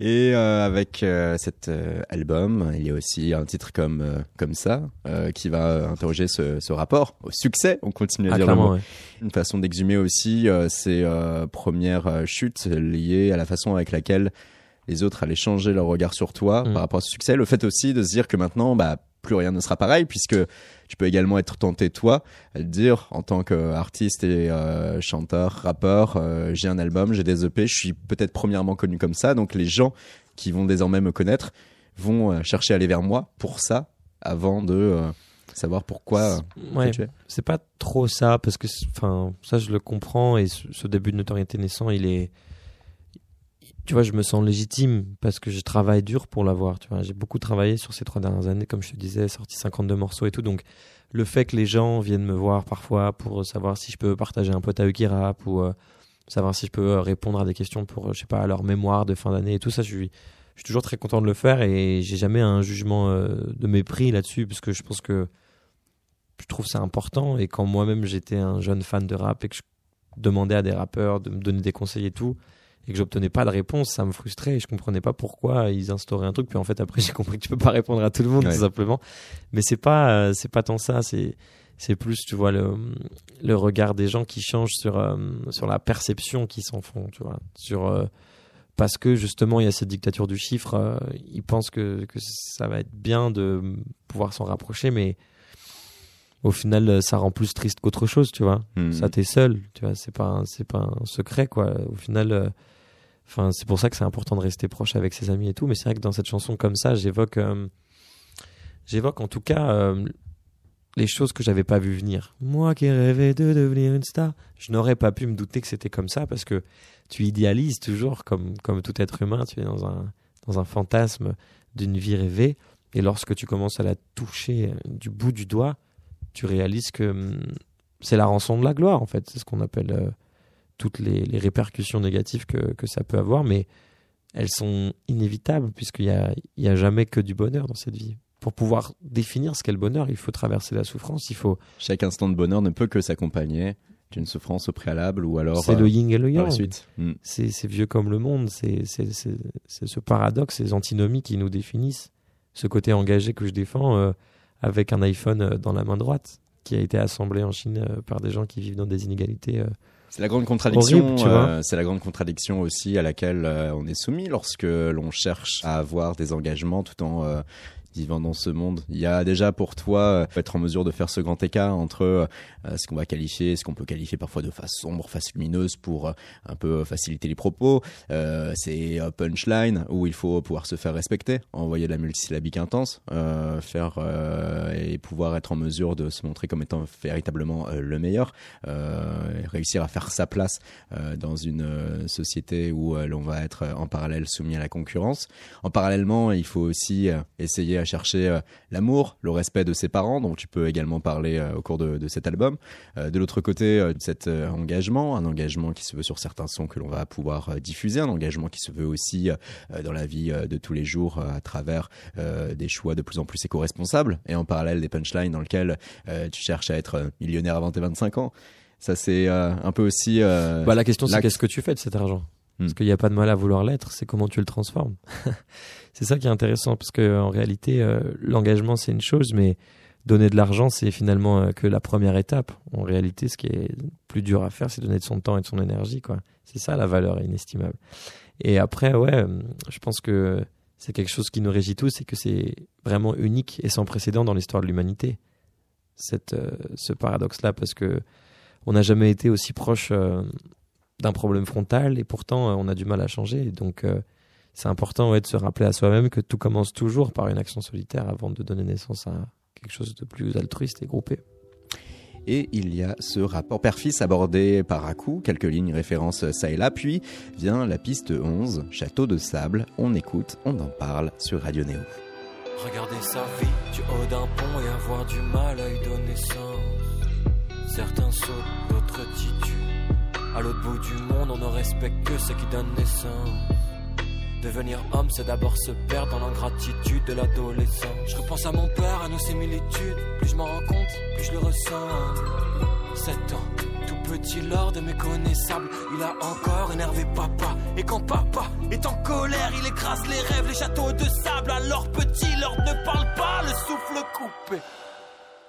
Et euh, avec euh, cet euh, album, il y a aussi un titre comme euh, comme ça euh, qui va euh, interroger ce, ce rapport au succès. On continue à Ah, dire le mot. ouais. Une façon d'exhumer aussi ces euh, premières chutes liées à la façon avec laquelle les autres allaient changer leur regard sur toi Mm. par rapport à ce succès. Le fait aussi de se dire que maintenant, bah, plus rien ne sera pareil puisque tu peux également être tenté toi à le dire en tant qu'artiste et euh, chanteur, rappeur. euh, j'ai un album, j'ai des EP, je suis peut-être premièrement connu comme ça, donc les gens qui vont désormais me connaître vont euh, chercher à aller vers moi pour ça avant de euh, savoir pourquoi. Ouais, tu es. c'est pas trop ça parce que enfin ça je le comprends et ce, ce début de notoriété naissant il est tu vois je me sens légitime parce que je travaille dur pour l'avoir tu vois. J'ai beaucoup travaillé sur ces trois dernières années comme je te disais sorti 52 morceaux et tout. Donc le fait que les gens viennent me voir parfois pour savoir si je peux partager un pote à eux qui ou euh, savoir si je peux euh, répondre à des questions pour euh, je sais pas leur mémoire de fin d'année et tout ça je suis je suis toujours très content de le faire et j'ai jamais un jugement euh, de mépris là-dessus parce que je pense que je trouve ça important. Et quand moi-même j'étais un jeune fan de rap et que je demandais à des rappeurs de me donner des conseils et tout et que j'obtenais pas de réponse ça me frustrait et je comprenais pas pourquoi ils instauraient un truc puis en fait après j'ai compris que tu peux pas répondre à tout le monde Ouais. tout simplement mais c'est pas euh, c'est pas tant ça c'est c'est plus tu vois le le regard des gens qui change sur euh, sur la perception qu'ils s'en font tu vois sur euh, parce que justement il y a cette dictature du chiffre ils pensent que que ça va être bien de pouvoir s'en rapprocher mais au final ça rend plus triste qu'autre chose tu vois Hmm. ça t'es seul tu vois c'est pas c'est pas un secret quoi au final enfin c'est pour ça que c'est important de rester proche avec ses amis et tout mais c'est vrai que dans cette chanson comme ça j'évoque euh, j'évoque en tout cas euh, les choses que j'avais pas vu venir. Moi qui rêvais de devenir une star je n'aurais pas pu me douter que c'était comme ça parce que tu idéalises toujours comme comme tout être humain tu es dans un dans un fantasme d'une vie rêvée et lorsque tu commences à la toucher du bout du doigt tu réalises que hum, c'est la rançon de la gloire en fait. C'est ce qu'on appelle euh, toutes les, les répercussions négatives que, que ça peut avoir mais elles sont inévitables puisqu'il y a, il y a jamais que du bonheur dans cette vie pour pouvoir définir ce qu'est le bonheur il faut traverser la souffrance il faut Chaque instant de bonheur ne peut que s'accompagner d'une souffrance au préalable ou alors c'est euh, le yin et le yang suite. Hmm. c'est c'est vieux comme le monde, c'est c'est- c'est- c'est ce paradoxe, ces antinomies qui nous définissent. Ce côté engagé que je défends euh, avec un iPhone euh, dans la main droite, qui a été assemblé en Chine euh, par des gens qui vivent dans des inégalités. C'est la grande contradiction. Horrible, tu vois. euh, c'est la grande contradiction aussi à laquelle euh, on est soumis lorsque l'on cherche à avoir des engagements tout en euh, vivant dans ce monde. Il y a déjà pour toi euh, être en mesure de faire ce grand écart entre ce qu'on va qualifier, ce qu'on peut qualifier parfois de face sombre, face lumineuse pour un peu faciliter les propos. Euh, c'est euh, punchline où il faut pouvoir se faire respecter, envoyer de la multisyllabique intense, euh, faire euh, et pouvoir être en mesure de se montrer comme étant véritablement le meilleur, et réussir à faire sa place euh, dans une euh, société où euh, l'on va être en parallèle soumis à la concurrence. En parallèlement, il faut aussi essayer à chercher l'amour, le respect de ses parents, dont tu peux également parler au cours de, de cet album. De l'autre côté, cet engagement, un engagement qui se veut sur certains sons que l'on va pouvoir diffuser, un engagement qui se veut aussi dans la vie de tous les jours à travers des choix de plus en plus éco-responsables et en parallèle des punchlines dans lesquels tu cherches à être millionnaire avant tes 25 ans. Ça, c'est euh, un peu aussi. euh, Bah, la question c'est qu'est-ce que tu fais de cet argent? Hmm. Parce qu'il n'y a pas de mal à vouloir l'être, c'est comment tu le transformes. c'est ça qui est intéressant, parce que en réalité, euh, l'engagement c'est une chose, mais donner de l'argent c'est finalement euh, que la première étape. En réalité, ce qui est plus dur à faire, c'est donner de son temps et de son énergie. quoi. C'est ça la valeur inestimable. Et après, ouais, je pense que c'est quelque chose qui nous régit tous, c'est que c'est vraiment unique et sans précédent dans l'histoire de l'humanité. Euh, ce paradoxe-là, parce que on n'a jamais été aussi proche euh, d'un problème frontal et pourtant euh, on a du mal à changer. Donc euh, c'est important ouais, de se rappeler à soi-même que tout commence toujours par une action solitaire avant de donner naissance à quelque chose de plus altruiste et groupé. Et il y a ce rapport père-fils abordé par à coup, quelques lignes références ça et là, puis vient la piste 11, Château de Sable, on écoute, on en parle sur Radio Néo. Regarder sa vie du haut d'un pont et avoir du mal à y donner sens. Certains sautent, d'autres tituent. À l'autre bout du monde, on ne respecte que ce qui donne naissance. Devenir homme, c'est d'abord se perdre dans l'ingratitude de l'adolescent. Je repense à mon père, à nos similitudes. Plus je m'en rends compte, plus je le ressens. 7 ans, tout petit lord méconnaissable. Il a encore énervé papa. Et quand papa est en colère, il écrase les rêves, les châteaux de sable. Alors petit lord ne parle pas, le souffle coupé.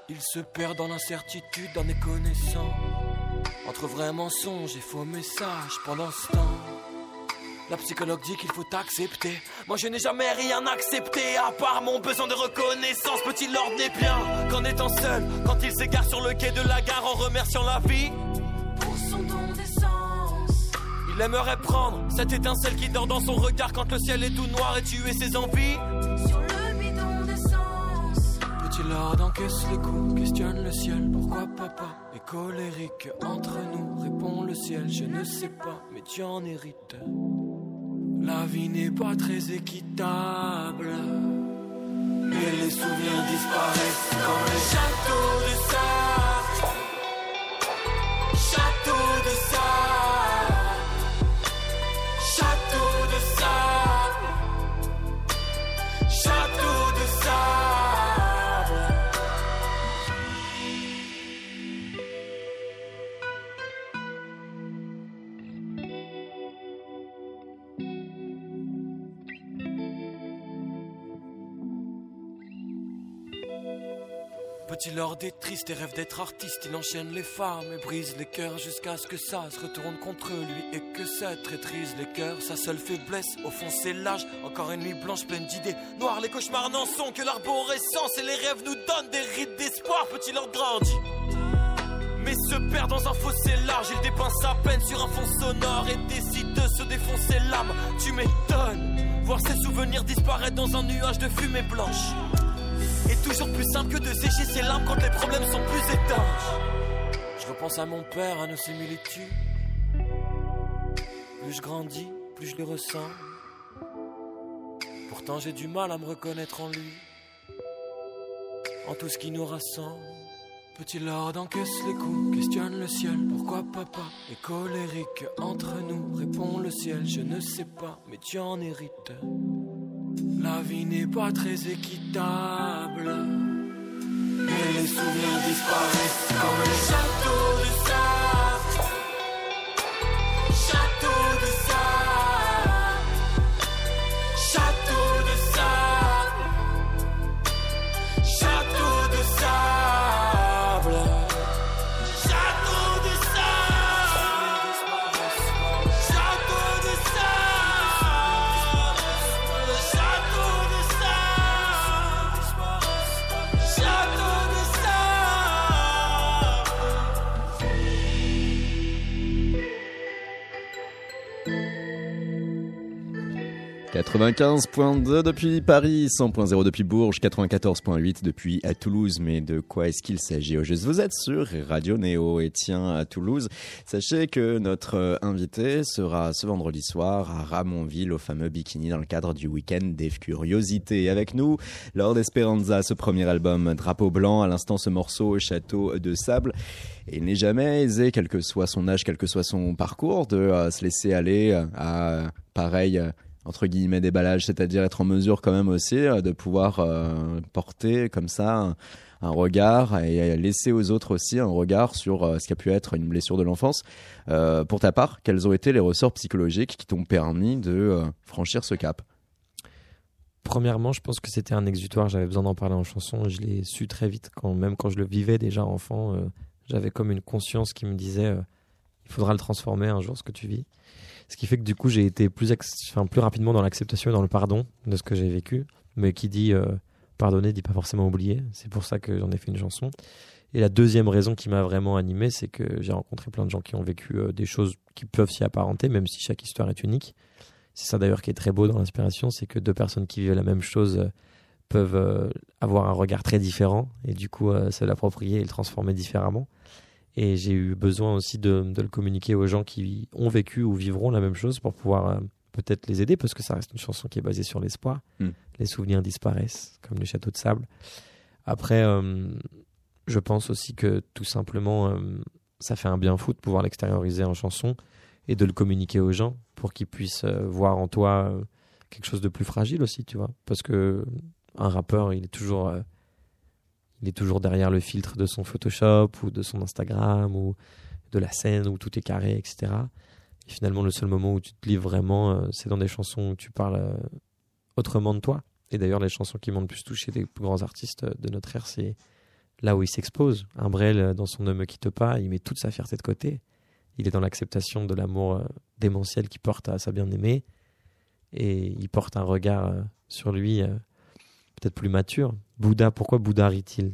Il se perd dans l'incertitude d'un méconnaissant. Entre vrais mensonges et faux messages pendant ce temps. La psychologue dit qu'il faut accepter. Moi je n'ai jamais rien accepté à part mon besoin de reconnaissance. Petit Lord n'est bien qu'en étant seul, quand il s'égare sur le quai de la gare en remerciant la vie. Pour son don d'essence? Il aimerait prendre cette étincelle qui dort dans son regard quand le ciel est tout noir et tuer ses envies. Lord encaisse les coups, questionne le ciel. Pourquoi papa est colérique entre nous Répond le ciel, je ne sais pas, mais tu en hérites. La vie n'est pas très équitable. Et les souvenirs disparaissent comme les châteaux de sable. Château de sable. Petit Lord est triste et rêve d'être artiste. Il enchaîne les femmes et brise les cœurs jusqu'à ce que ça se retourne contre lui et que ça traîtrise les cœurs. Sa seule faiblesse, au fond, c'est l'âge. Encore une nuit blanche pleine d'idées noires. Les cauchemars n'en sont que l'arborescence et les rêves nous donnent des rides d'espoir. Petit Lord grandit? Mais se perd dans un fossé large, il dépeint sa peine sur un fond sonore et décide de se défoncer l'âme. Tu m'étonnes, voir ses souvenirs disparaître dans un nuage de fumée blanche. Et toujours plus simple que de sécher ses larmes quand les problèmes sont plus étanches. Je repense à mon père, à nos similitudes. Plus je grandis, plus je le ressens. Pourtant j'ai du mal à me reconnaître en lui. En tout ce qui nous rassemble. Petit Lord encaisse les coups, questionne le ciel? Pourquoi papa est colérique entre nous? Répond le ciel, je ne sais pas, mais tu en hérites. La vie n'est pas très équitable. Et les souvenirs disparaissent comme les châteaux de 95.2 depuis Paris, 100.0 depuis Bourges, 94.8 depuis à Toulouse. Mais de quoi est-ce qu'il s'agit au juste Vous êtes sur Radio Néo et tiens à Toulouse. Sachez que notre euh, invité sera ce vendredi soir à Ramonville au fameux Bikini dans le cadre du week-end des curiosités. Avec nous, Lord Esperanza, ce premier album Drapeau blanc, à l'instant ce morceau Château de sable. Il n'est jamais aisé, quel que soit son âge, quel que soit son parcours, de euh, se laisser aller euh, à pareil entre guillemets déballage, c'est-à-dire être en mesure quand même aussi euh, de pouvoir euh, porter comme ça un, regard et laisser aux autres aussi un regard sur euh, ce qui a pu être une blessure de l'enfance. Pour ta part, quels ont été les ressorts psychologiques qui t'ont permis de franchir ce cap? Premièrement, je pense que c'était un exutoire. J'avais besoin d'en parler en chanson. Je l'ai su très vite, quand, même quand je le vivais déjà enfant. J'avais comme une conscience qui me disait il faudra le transformer un jour ce que tu vis. Ce qui fait que du coup, j'ai été plus, enfin, plus rapidement dans l'acceptation et dans le pardon de ce que j'ai vécu. Mais qui dit euh, pardonner dit pas forcément oublier. C'est pour ça que j'en ai fait une chanson. Et la deuxième raison qui m'a vraiment animé, c'est que j'ai rencontré plein de gens qui ont vécu euh, des choses qui peuvent s'y apparenter, même si chaque histoire est unique. C'est ça d'ailleurs qui est très beau dans l'inspiration, c'est que deux personnes qui vivent la même chose euh, peuvent avoir un regard très différent et du coup se l'approprier et le transformer différemment. Et j'ai eu besoin aussi de, de le communiquer aux gens qui ont vécu ou vivront la même chose pour pouvoir euh, peut-être les aider parce que ça reste une chanson qui est basée sur l'espoir. Mm. Les souvenirs disparaissent comme le château de sable. Après, euh, je pense aussi que tout simplement, euh, ça fait un bien fou de pouvoir l'extérioriser en chanson et de le communiquer aux gens pour qu'ils puissent voir en toi quelque chose de plus fragile aussi, tu vois. Parce que un rappeur, il est toujours, il est toujours derrière le filtre de son Photoshop ou de son Instagram ou de la scène où tout est carré, etc. Et finalement, le seul moment où tu te livres vraiment, euh, c'est dans des chansons où tu parles euh, autrement de toi. Et d'ailleurs, les chansons qui m'ont le plus touché des plus grands artistes euh, de notre ère, c'est là où il s'expose. Umbrel, dans son Ne me quitte pas, il met toute sa fierté de côté. Il est dans l'acceptation de l'amour démentiel qu'il porte à sa bien-aimée. Et il porte un regard sur lui peut-être plus mature. Bouddha, pourquoi Bouddha rit-il?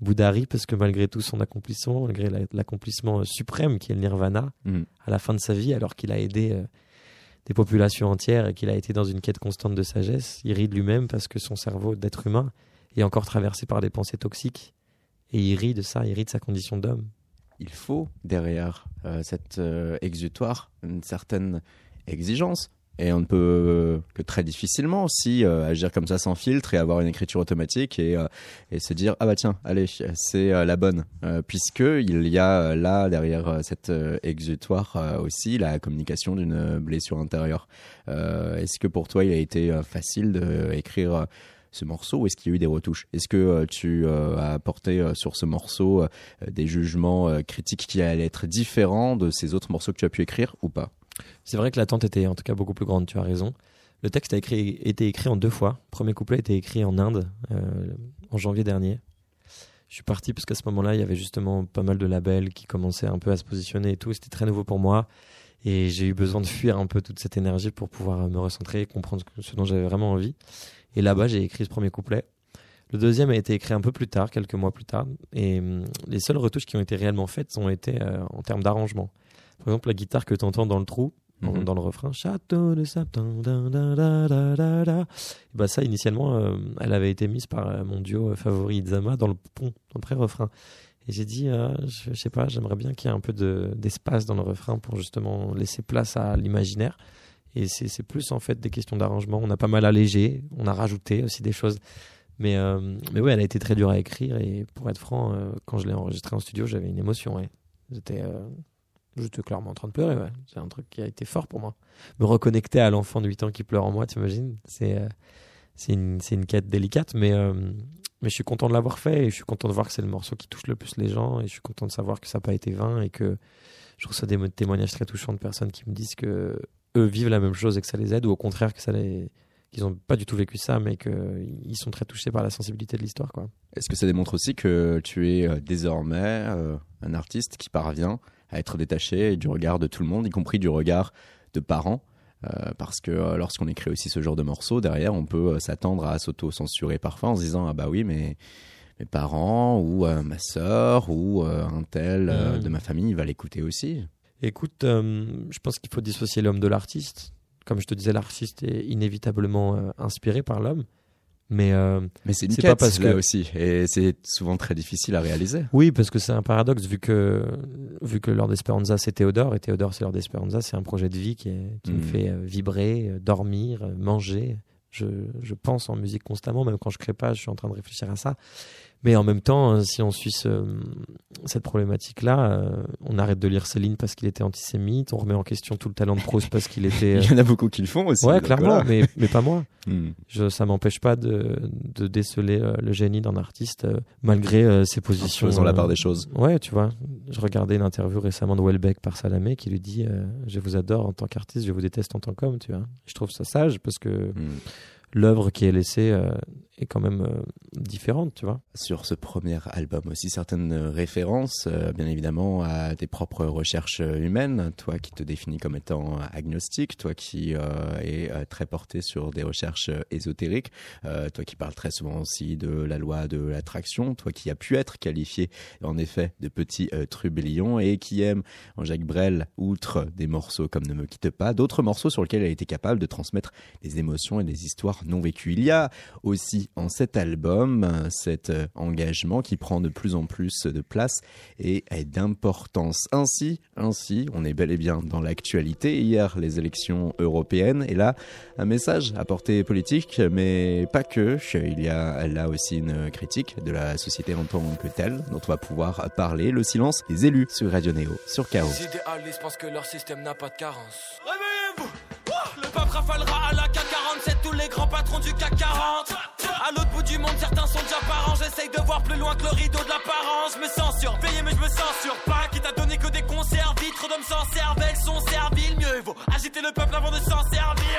Bouddha rit parce que malgré tout son accomplissement, malgré la- l'accomplissement euh, suprême qui est le nirvana, Mm. à la fin de sa vie, alors qu'il a aidé euh, des populations entières et qu'il a été dans une quête constante de sagesse, il rit de lui-même parce que son cerveau d'être humain est encore traversé par des pensées toxiques. Et il rit de ça, il rit de sa condition d'homme. il faut derrière euh, cet euh, exutoire une certaine exigence. Et on ne peut euh, que très difficilement aussi euh, agir comme ça sans filtre et avoir une écriture automatique et, euh, se dire ah bah tiens allez c'est la bonne. Puisque il y a là derrière cet euh, exutoire aussi la communication d'une blessure intérieure. Est-ce que pour toi il a été facile d'écrire ce morceau ou est-ce qu'il y a eu des retouches? Est-ce que tu as apporté sur ce morceau des jugements critiques qui allaient être différents de ces autres morceaux que tu as pu écrire ou pas? C'est vrai que l'attente était en tout cas beaucoup plus grande, tu as raison. Le texte a été écrit en deux fois. Le premier couplet a été écrit en Inde euh, en janvier dernier. Je suis parti parce qu'à ce moment-là, il y avait justement pas mal de labels qui commençaient un peu à se positionner et tout. C'était très nouveau pour moi. Et j'ai eu besoin de fuir un peu toute cette énergie pour pouvoir me recentrer et comprendre ce dont j'avais vraiment envie. Et là-bas, j'ai écrit ce premier couplet. Le deuxième a été écrit un peu plus tard, quelques mois plus tard. Et hum, les seules retouches qui ont été réellement faites ont été euh, en termes d'arrangement. Par exemple, la guitare que tu entends dans le trou, dans- Mhm. dans le refrain, Château de dan, da, da, da, bah ça, initialement, euh, elle avait été mise par euh, mon duo euh, favori Itzama dans le pont, dans le pré-refrain. Et j'ai dit, euh, je, je sais pas, j'aimerais bien qu'il y ait un peu de- d'espace dans le refrain pour justement laisser place à l'imaginaire. Et c'est c'est plus en fait des questions d'arrangement. On a pas mal allégé, on a rajouté aussi des choses. Mais, euh, mais ouais, elle a été très dure à écrire. Et pour être franc, euh, quand je l'ai enregistrée en studio, j'avais une émotion. Ouais. J'étais euh, j'étais clairement en train de pleurer. C'est un truc qui a été fort pour moi. Me reconnecter à l'enfant de 8 ans qui pleure en moi, t'imagines? C'est euh, c'est une, une quête délicate. Mais, euh, mais je suis content de l'avoir fait. Et je suis content de voir que c'est le morceau qui touche le plus les gens. Et je suis content de savoir que ça n'a pas été vain. Et que je reçois des mo- témoignages très touchants de personnes qui me disent que eux vivent la même chose et que ça les aide. Ou au contraire, que ça les qu'ils n'ont pas du tout vécu ça, mais qu'ils sont très touchés par la sensibilité de l'histoire. Est-ce que ça démontre aussi que tu es euh, désormais un artiste qui parvient à être détaché du regard de tout le monde, y compris du regard de parents Euh, parce que euh, lorsqu'on écrit aussi ce genre de morceaux, derrière, on peut euh, s'attendre à s'auto-censurer parfois en se disant ah bah oui mais mes parents ou ma sœur ou un tel euh, Mm. de ma famille va l'écouter aussi. Écoute, je pense qu'il faut dissocier l'homme de l'artiste. Comme je te disais, l'artiste est inévitablement inspiré par l'homme. Mais euh, Mais c'est une quête pas parce là que- aussi et c'est souvent très difficile à réaliser. oui, parce que c'est un paradoxe vu que vu que Lord Esperanza c'est Théodore et Théodore c'est Lord Esperanza, c'est un projet de vie qui, est- qui me Mhm. fait euh, vibrer, euh, dormir, euh, manger. Je, je pense en musique constamment, même quand je crée pas, je suis en train de réfléchir à ça. Mais en même temps, euh, si on suit ce- cette problématique-là, euh, on arrête de lire Céline parce qu'il était antisémite, on remet en question tout le talent de Proust parce qu'il était. euh, Il y en a beaucoup qui le font aussi. Ouais, clairement, voilà. mais, mais pas moi. Mm. Je, ça m'empêche pas de, de déceler euh, le génie d'un artiste euh, malgré euh, ses positions. Faisons la euh, part des choses. Ouais, tu vois. Je regardais une interview récemment de Welbeck par Salamé qui lui dit euh, Je vous adore en tant qu'artiste, je vous déteste en tant qu'homme, tu vois. Je trouve ça sage parce que Mm. l'œuvre qui est laissée euh, est quand même euh, différente, tu vois. Sur ce premier album aussi, certaines références, euh, bien évidemment, à tes propres recherches humaines. Toi qui te définis comme étant agnostique, toi qui euh, es euh, très porté sur des recherches ésotériques, toi qui parles très souvent aussi de la loi de l'attraction, toi qui as pu être qualifié en effet de petit trublion et qui aime en Jacques Brel, outre des morceaux comme Ne me quitte pas, d'autres morceaux sur lesquels elle a été capable de transmettre des émotions et des histoires non vécues. Il y a aussi en cet album cet euh, engagement qui prend de plus en plus de place et est d'importance. Ainsi, ainsi, on est bel et bien dans l'actualité. Hier, les élections européennes et là, un message à portée politique, mais pas que. Il y a là aussi une critique de la société en tant que telle dont on va pouvoir parler. Le silence des élus sur Radio Néo, sur Chaos. Les idéalistes pensent que leur système n'a pas de carence. Réveillez-vous Le peuple rafalera à la K47 tous les grands patrons du CAC 40 À l'autre bout du monde, certains sont déjà parents. J'essaye de voir plus loin que le rideau de l'apparence. Je me censure, payé mais je me censure pas. Qui t'a donné que des conserves Vite, trop d'hommes sans cervelle sont serviles. Mieux vaut agiter le peuple avant de s'en servir.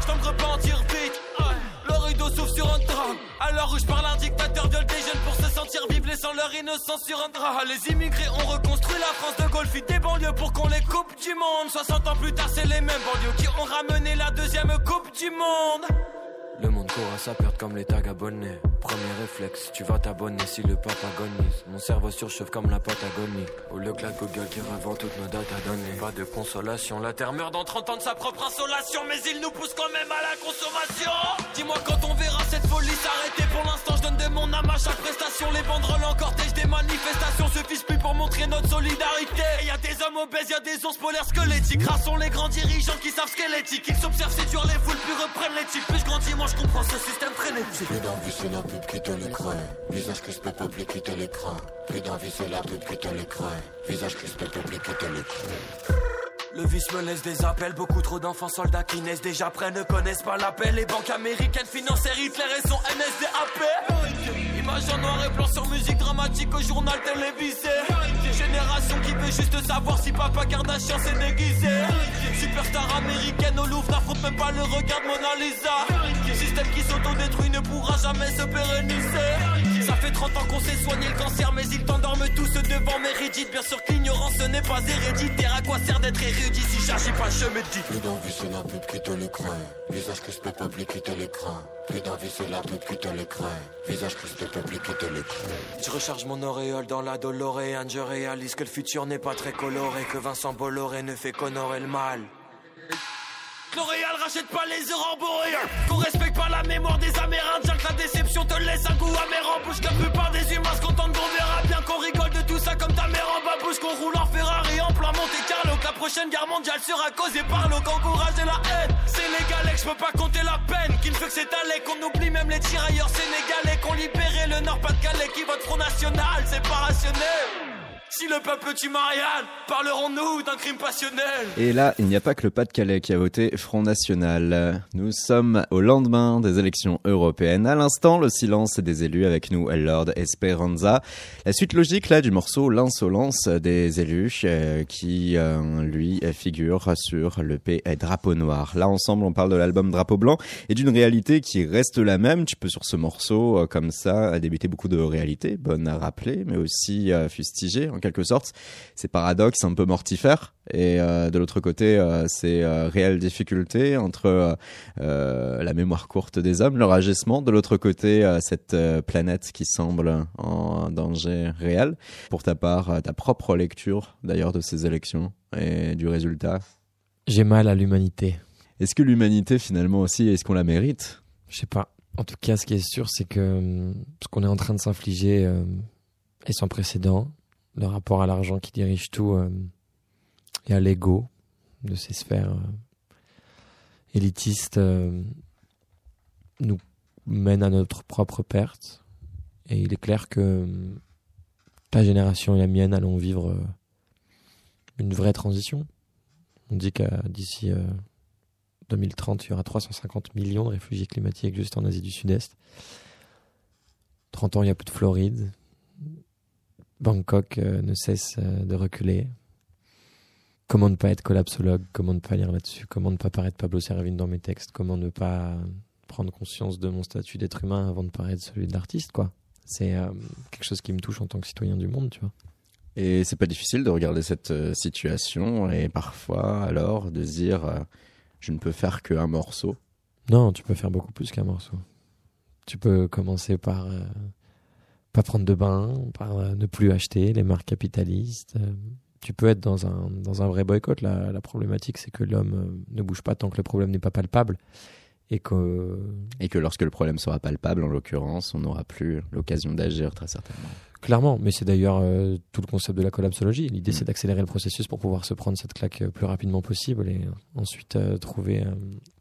Je tombe repentir vite. Le rideau s'ouvre sur un drame. L'heure où je parle un dictateur viole des jeunes pour se sentir vivre Laissant leur innocence sur un drap. Les immigrés ont reconstruit la France de Gaulle Fit des banlieues pour qu'on les coupe du monde. 60 ans plus tard c'est les mêmes banlieues Qui ont ramené la deuxième coupe du monde le monde court à sa perte comme les tags abonnés. Premier réflexe, tu vas t'abonner si le pape agonise. Mon cerveau surchauffe comme la Patagonie. Au lieu que la Google qui revend toutes nos dates à donner. Pas de consolation, la terre meurt dans 30 ans de sa propre insolation. Mais il nous pousse quand même à la consommation. Dis-moi quand on verra cette folie s'arrêter. Pour l'instant, je donne de mon âme à chaque prestation. Les banderoles en cortège des manifestations suffisent plus pour montrer notre solidarité. Y a des hommes obèses, y a des ours polaires squelettiques. Rassons les grands dirigeants qui savent ce qu'est l'éthique. Ils s'observent, séduire les foules, puis reprennent l'éthique. Plus je grandis, moi je comprends ce système frénétique. Plus d'envie, c'est la pub qui te l'écran. Visage crispé, public qui te l'écran. Plus d'envie, c'est la pub qui te l'écran. Visage crispé, public qui te l'écran. Le vice me laisse des appels, beaucoup trop d'enfants soldats qui naissent déjà prêts ne connaissent pas l'appel. Les banques américaines financèrent Hitler et son NSDAP. Image en noir et blanc sur musique dramatique au journal télévisé. Génération qui veut juste savoir si papa Kardashian s'est déguisé. Superstar américaine au Louvre n'affronte même pas le regard de Mona Lisa. Système qui s'autodétruit ne pourra jamais se pérenniser. Ça fait 30 ans qu'on sait soigner le cancer, mais ils t'endorment tous devant Méridite. Bien sûr que l'ignorance ce n'est pas héréditaire. À quoi sert d'être érudit si j'agis pas, je me dis. Plus d'envie, c'est la pub qui te l'écran. Visage crispé, public qui te l'écran. Plus d'envie, c'est la pub qui te l'écran. Visage crispé, public qui te l'écran. Je recharge mon auréole dans la Doloréane. Je réalise que le futur n'est pas très coloré. Que Vincent Bolloré ne fait qu'honorer le mal. L'Oréal rachète pas les boréens Qu'on respecte pas la mémoire des Amérindiens Que la déception te laisse un goût amer en bouche. Que la plupart des humains se contentent qu'on verra bien Qu'on rigole de tout ça comme ta mère en babouche. Qu'on roule en Ferrari en plein Monte Carlo Que la prochaine guerre mondiale sera causée par l'eau Qu'encourage la haine. Sénégalais que je peux pas compter la peine Qu'il fait que s'étaler Qu'on oublie même les tirailleurs sénégalais Qu'on libérait le Nord-Pas-de-Calais Qui vote Front National C'est pas rationnel si le peuple tue parlerons-nous d'un crime passionnel? Et là, il n'y a pas que le Pas-de-Calais qui a voté Front National. Nous sommes au lendemain des élections européennes. À l'instant, le silence des élus avec nous, Lord Esperanza. La suite logique là du morceau L'insolence des élus euh, qui, euh, lui, figure sur le P Drapeau Noir. Là, ensemble, on parle de l'album Drapeau Blanc et d'une réalité qui reste la même. Tu peux sur ce morceau, euh, comme ça, débuter beaucoup de réalités, bonnes à rappeler, mais aussi fustigées en quelque sorte. C'est paradoxe, un peu mortifère. Et euh, de l'autre côté, euh, c'est euh, réelle difficulté entre euh, euh, la mémoire courte des hommes, leur agissement. De l'autre côté, cette planète qui semble en danger réel. Pour ta part, ta propre lecture d'ailleurs de ces élections et du résultat. J'ai mal à l'humanité. Est-ce que l'humanité finalement aussi, est-ce qu'on la mérite? Je sais pas. En tout cas, ce qui est sûr, c'est que hum, ce qu'on est en train de s'infliger est sans précédent. Le rapport à l'argent qui dirige tout euh, et à l'ego de ces sphères euh, élitistes euh, nous mène à notre propre perte. Et il est clair que ta génération et la mienne allons vivre une vraie transition. On dit qu'à d'ici euh, 2030, il y aura 350 millions de réfugiés climatiques juste en Asie du Sud-Est. 30 ans, il n'y a plus de Floride. Bangkok euh, ne cesse euh, de reculer. Comment ne pas être collapsologue? Comment ne pas lire là-dessus? Comment ne pas paraître Pablo Servine dans mes textes? Comment ne pas prendre conscience de mon statut d'être humain avant de parler de celui de l'artiste, quoi? C'est euh, quelque chose qui me touche en tant que citoyen du monde, tu vois. Et c'est pas difficile de regarder cette situation et parfois alors de dire euh, je ne peux faire qu'un morceau? Non, tu peux faire beaucoup plus qu'un morceau. Tu peux commencer par euh, pas prendre de bain, euh, ne plus acheter les marques capitalistes. euh, tu peux être dans un, dans un vrai boycott. La, la problématique, c'est que l'homme euh, ne bouge pas tant que le problème n'est pas palpable. Et que Et que lorsque le problème sera palpable, en l'occurrence, on n'aura plus l'occasion d'agir très certainement. Clairement, mais c'est d'ailleurs euh, tout le concept de la collapsologie. L'idée, Mm. c'est d'accélérer le processus pour pouvoir se prendre cette claque euh, plus rapidement possible et euh, ensuite trouver.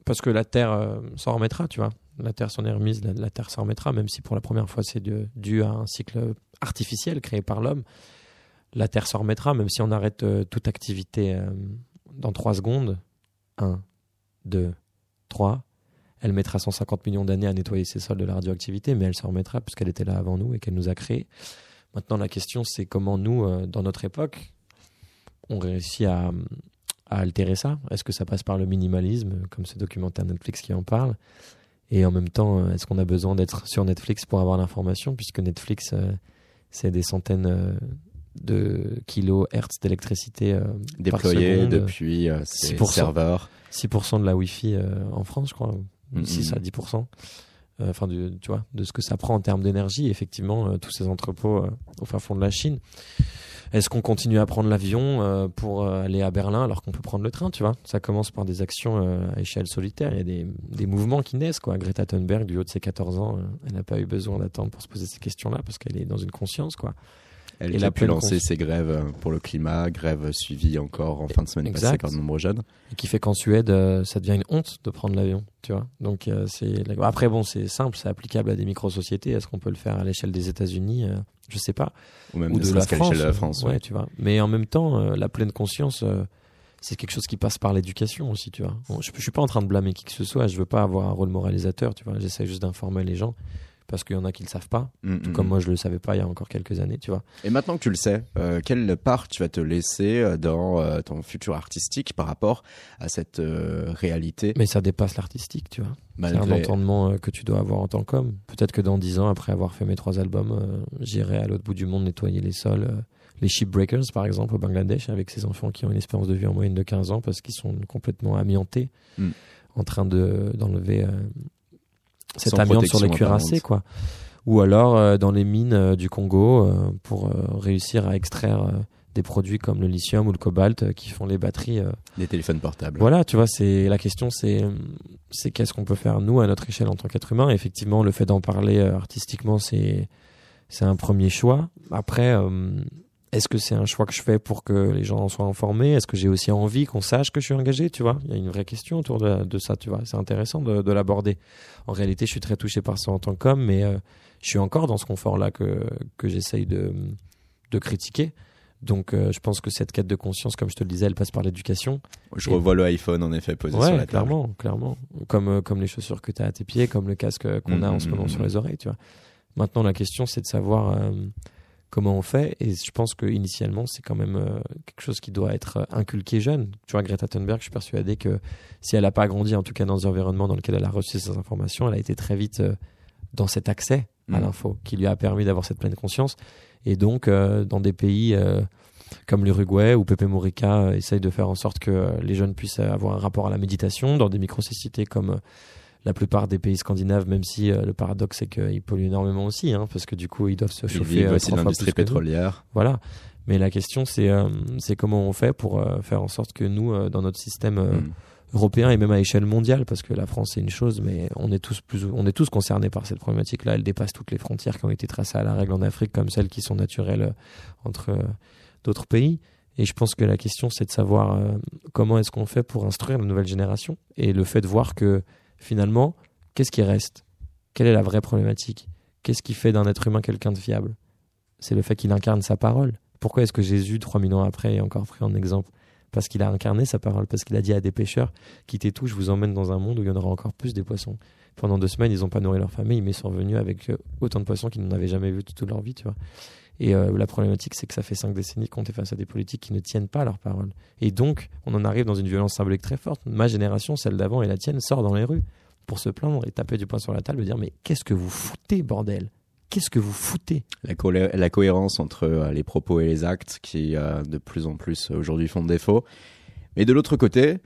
Parce que la Terre s'en remettra, tu vois. La Terre s'en est remise, la, Terre s'en remettra, même si pour la première fois, c'est dû à un cycle artificiel créé par l'homme. La Terre s'en remettra, même si on arrête euh, toute activité euh, dans 3 secondes. 1, 2, 3. Elle mettra 150 millions d'années à nettoyer ses sols de la radioactivité, mais elle s'en remettra puisqu'elle était là avant nous et qu'elle nous a créés. Maintenant, la question, c'est comment nous, euh, dans notre époque, on réussit à altérer ça? Est-ce que ça passe par le minimalisme, comme ce documentaire Netflix qui en parle? Et en même temps, euh, est-ce qu'on a besoin d'être sur Netflix pour avoir l'information Puisque Netflix, euh, c'est des centaines euh, de kilohertz d'électricité euh, par Déployé seconde. depuis euh, ces 6%. serveurs. 6% de la Wi-Fi en France, je crois. Mhm. 6 à 10%. Euh, Enfin, tu vois, de ce que ça prend en termes d'énergie, effectivement, euh, tous ces entrepôts euh, au fin fond de la Chine. Est-ce qu'on continue à prendre l'avion pour aller à Berlin alors qu'on peut prendre le train, tu vois? Ça commence par des actions à échelle solitaire. Il y a des, des mouvements qui naissent, quoi. Greta Thunberg, du haut de ses 14 ans, elle n'a pas eu besoin d'attendre pour se poser ces questions-là parce qu'elle est dans une conscience, quoi. Elle qui a pu lancer ses grèves euh, pour le climat, grève suivie encore en fin de semaine Exact. passée par de nombreux jeunes. et qui fait qu'en Suède, euh, ça devient une honte de prendre l'avion, tu vois. Donc euh, c'est après bon, c'est simple, c'est applicable à des micro-sociétés. Est-ce qu'on peut le faire à l'échelle des États-Unis Euh, Je sais pas. Ou même Ou ne de la France. l'échelle de la France. ouais, ouais. tu vois. Mais en même temps, la pleine conscience, c'est quelque chose qui passe par l'éducation aussi, tu vois. Bon, je, je suis pas en train de blâmer qui que ce soit. Je veux pas avoir un rôle moralisateur, tu vois. J'essaie juste d'informer les gens parce qu'il y en a qui le savent pas. Mm, Tout mm, comme mm. moi, je le savais pas il y a encore quelques années, tu vois. Et maintenant que tu le sais, euh, quelle part tu vas te laisser euh, dans euh, ton futur artistique par rapport à cette euh, réalité? Mais ça dépasse l'artistique, tu vois. C'est un entendement que tu dois avoir en tant qu'homme. Peut-être que dans dix ans, après avoir fait mes trois albums, j'irai à l'autre bout du monde nettoyer les sols. les shipbreakers, par exemple, au Bangladesh, avec ces enfants qui ont une espérance de vie en moyenne de 15 ans parce qu'ils sont complètement amiantés, en train de- d'enlever cette amiante sur les cuirassés, quoi. Ou alors euh, dans les mines euh, du Congo euh, pour réussir à extraire des produits comme le lithium ou le cobalt qui font les batteries des téléphones portables. voilà, tu vois, c'est la question, c'est c'est qu'est-ce qu'on peut faire nous à notre échelle en tant qu'être humain. Et effectivement, le fait d'en parler artistiquement, c'est c'est un premier choix. Après, euh, est-ce que c'est un choix que je fais pour que les gens en soient informés? Est-ce que j'ai aussi envie qu'on sache que je suis engagé Tu vois, il y a une vraie question autour de, de ça. Tu vois, c'est intéressant de, de l'aborder. En réalité, je suis très touché par ça en tant qu'homme, mais euh, je suis encore dans ce confort-là que que j'essaye de de critiquer. Donc, euh, je pense que cette quête de conscience, comme je te le disais, elle passe par l'éducation. Je Et- revois le iPhone en effet posé sur la table. clairement, clairement. Comme, euh, comme les chaussures que tu as à tes pieds, comme le casque qu'on a en ce Mhm, moment mhm. sur les oreilles, tu vois. Maintenant, la question, c'est de savoir comment on fait. Et je pense que initialement, c'est quand même euh, quelque chose qui doit être euh, inculqué jeune. Tu vois, Greta Thunberg, je suis persuadé que si elle n'a pas grandi, en tout cas dans un environnement dans lequel elle a reçu ces informations, elle a été très vite euh, dans cet accès à Mhm. l'info qui lui a permis d'avoir cette pleine conscience. Et donc, euh, dans des pays comme l'Uruguay où Pepe Morica essaye de faire en sorte que les jeunes puissent avoir un rapport à la méditation, dans des micro-sociétés comme la plupart des pays scandinaves, même si euh, le paradoxe c'est qu'ils polluent énormément aussi, hein, parce que du coup ils doivent se chauffer euh, trois fois l'industrie pétrolière. Voilà. Mais la question c'est euh, c'est comment on fait pour euh, faire en sorte que nous, dans notre système euh, Mm. européen et même à échelle mondiale, parce que la France c'est une chose, mais on est tous plus, on est tous concernés par cette problématique-là. Elle dépasse toutes les frontières qui ont été tracées à la règle en Afrique, comme celles qui sont naturelles entre d'autres pays. Et je pense que la question c'est de savoir euh, comment est-ce qu'on fait pour instruire la nouvelle génération et le fait de voir que finalement, qu'est-ce qui reste? Quelle est la vraie problématique? Qu'est-ce qui fait d'un être humain quelqu'un de fiable? C'est le fait qu'il incarne sa parole. Pourquoi est-ce que Jésus, 3000 ans après, est encore pris en exemple? Parce qu'il a incarné sa parole, parce qu'il a dit à des pêcheurs quittez tout, je vous emmène dans un monde où il y en aura encore plus des poissons. Pendant deux semaines, ils n'ont pas nourri leur famille, mais ils sont revenus avec euh, autant de poissons qu'ils n'en avaient jamais vu toute leur vie, tu vois. Et euh, la problématique, c'est que ça fait cinq décennies qu'on est face à des politiques qui ne tiennent pas leur parole. Et donc, on en arrive dans une violence symbolique très forte. Ma génération, celle d'avant et la tienne, sort dans les rues. pour se plaindre et taper du poing sur la table et dire mais qu'est-ce que vous foutez bordel? Qu'est-ce que vous foutez? La, cohérence entre euh, les propos et les actes qui euh, de plus en plus aujourd'hui font défaut. Mais de l'autre côté,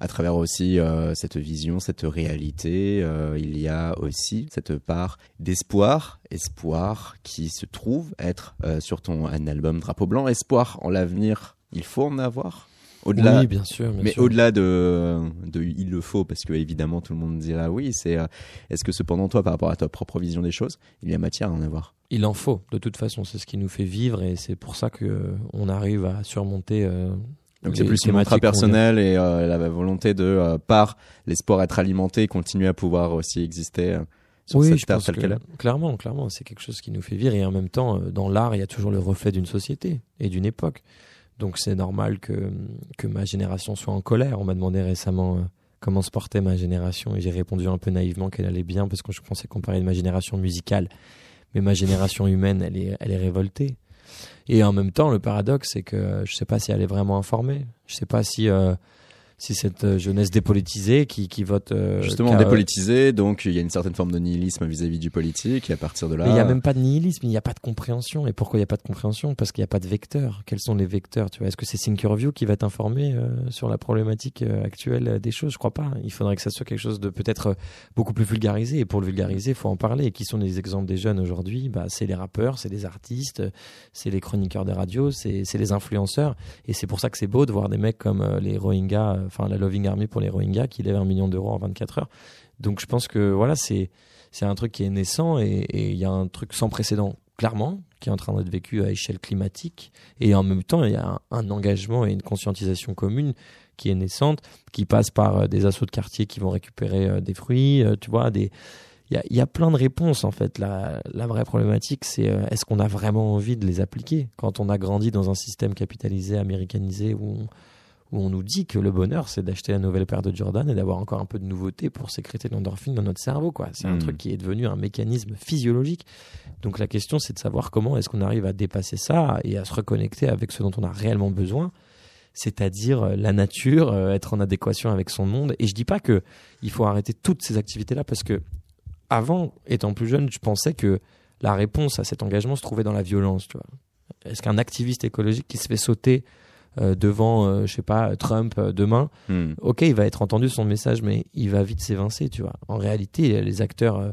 à travers aussi euh, cette vision, cette réalité, euh, il y a aussi cette part d'espoir, espoir qui se trouve être euh, sur ton un album Drapeau Blanc, espoir en l'avenir. Il faut en avoir? Au-delà Oui, bien sûr. bien mais au-delà de, de il le faut, parce que évidemment tout le monde dira oui, c'est est-ce que cependant toi, par rapport à ta propre vision des choses, il y a matière à en avoir? Il en faut, de toute façon, c'est ce qui nous fait vivre et c'est pour ça que on arrive à surmonter. euh, Donc c'est plus mantra personnelle et euh, la volonté de, euh, par l'espoir être alimenté, continuer à pouvoir aussi exister euh, sur oui, cette je terre pense telle que qu'elle est. clairement, clairement, c'est quelque chose qui nous fait vivre et en même temps, euh, dans l'art, il y a toujours le reflet d'une société et d'une époque. Donc c'est normal que que ma génération soit en colère. On m'a demandé récemment euh, comment se portait ma génération et j'ai répondu un peu naïvement qu'elle allait bien parce que je pensais qu'on parlait de ma génération musicale, mais ma génération humaine, elle est elle est révoltée. Et en même temps, le paradoxe, c'est que je sais pas si elle est vraiment informée. Je sais pas si euh, si cette euh, jeunesse dépolitisée qui qui vote euh, Justement qui a- dépolitisé, donc il y a une certaine forme de nihilisme vis-à-vis du politique et à partir de là. Il n'y a même pas de nihilisme, il n'y a pas de compréhension. Et pourquoi il n'y a pas de compréhension? Parce qu'il n'y a pas de vecteur. Quels sont les vecteurs tu vois? Est-ce que c'est Thinkerview qui va t'informer euh, sur la problématique euh, actuelle euh, des choses? Je crois pas. Il faudrait que ça soit quelque chose de peut-être euh, beaucoup plus vulgarisé. Et pour le vulgariser, il faut en parler. Et qui sont les exemples des jeunes aujourd'hui? Bah, C'est les rappeurs, c'est les artistes, euh, c'est les chroniqueurs des radios, c'est les influenceurs. Et c'est pour ça que c'est beau de voir des mecs comme euh, les Rohingyas, euh, enfin la Loving Army pour les Rohingyas, qui lèvent un million d'euros en 24 heures. Donc je pense que voilà, c'est c'est un truc qui est naissant et il y a un truc sans précédent, clairement, qui est en train d'être vécu à échelle climatique. Et en même temps, il y a un, engagement et une conscientisation commune qui est naissante, qui passe par euh, des assauts de quartier qui vont récupérer euh, des fruits, euh, tu vois, des... Il y a, plein de réponses en fait. La, vraie problématique, c'est est-ce qu'on a vraiment envie de les appliquer? Quand on a grandi dans un système capitalisé, américanisé, où où on nous dit que le bonheur, c'est d'acheter la nouvelle paire de Jordan et d'avoir encore un peu de nouveauté pour sécréter l'endorphine dans notre cerveau. quoi. C'est un Mm. truc qui est devenu un mécanisme physiologique. Donc la question, c'est de savoir comment est-ce qu'on arrive à dépasser ça et à se reconnecter avec ce dont on a réellement besoin, c'est-à-dire euh, la nature, euh, être en adéquation avec son monde. Et je dis pas que il faut arrêter toutes ces activités-là parce que avant, étant plus jeune, je pensais que la réponse à cet engagement se trouvait dans la violence. Tu vois. Est-ce qu'un activiste écologique qui se fait sauter euh, devant, euh, je sais pas, Trump euh, demain, Hmm. ok, il va être entendu son message, mais il va vite s'évincer, tu vois. En réalité, les acteurs euh,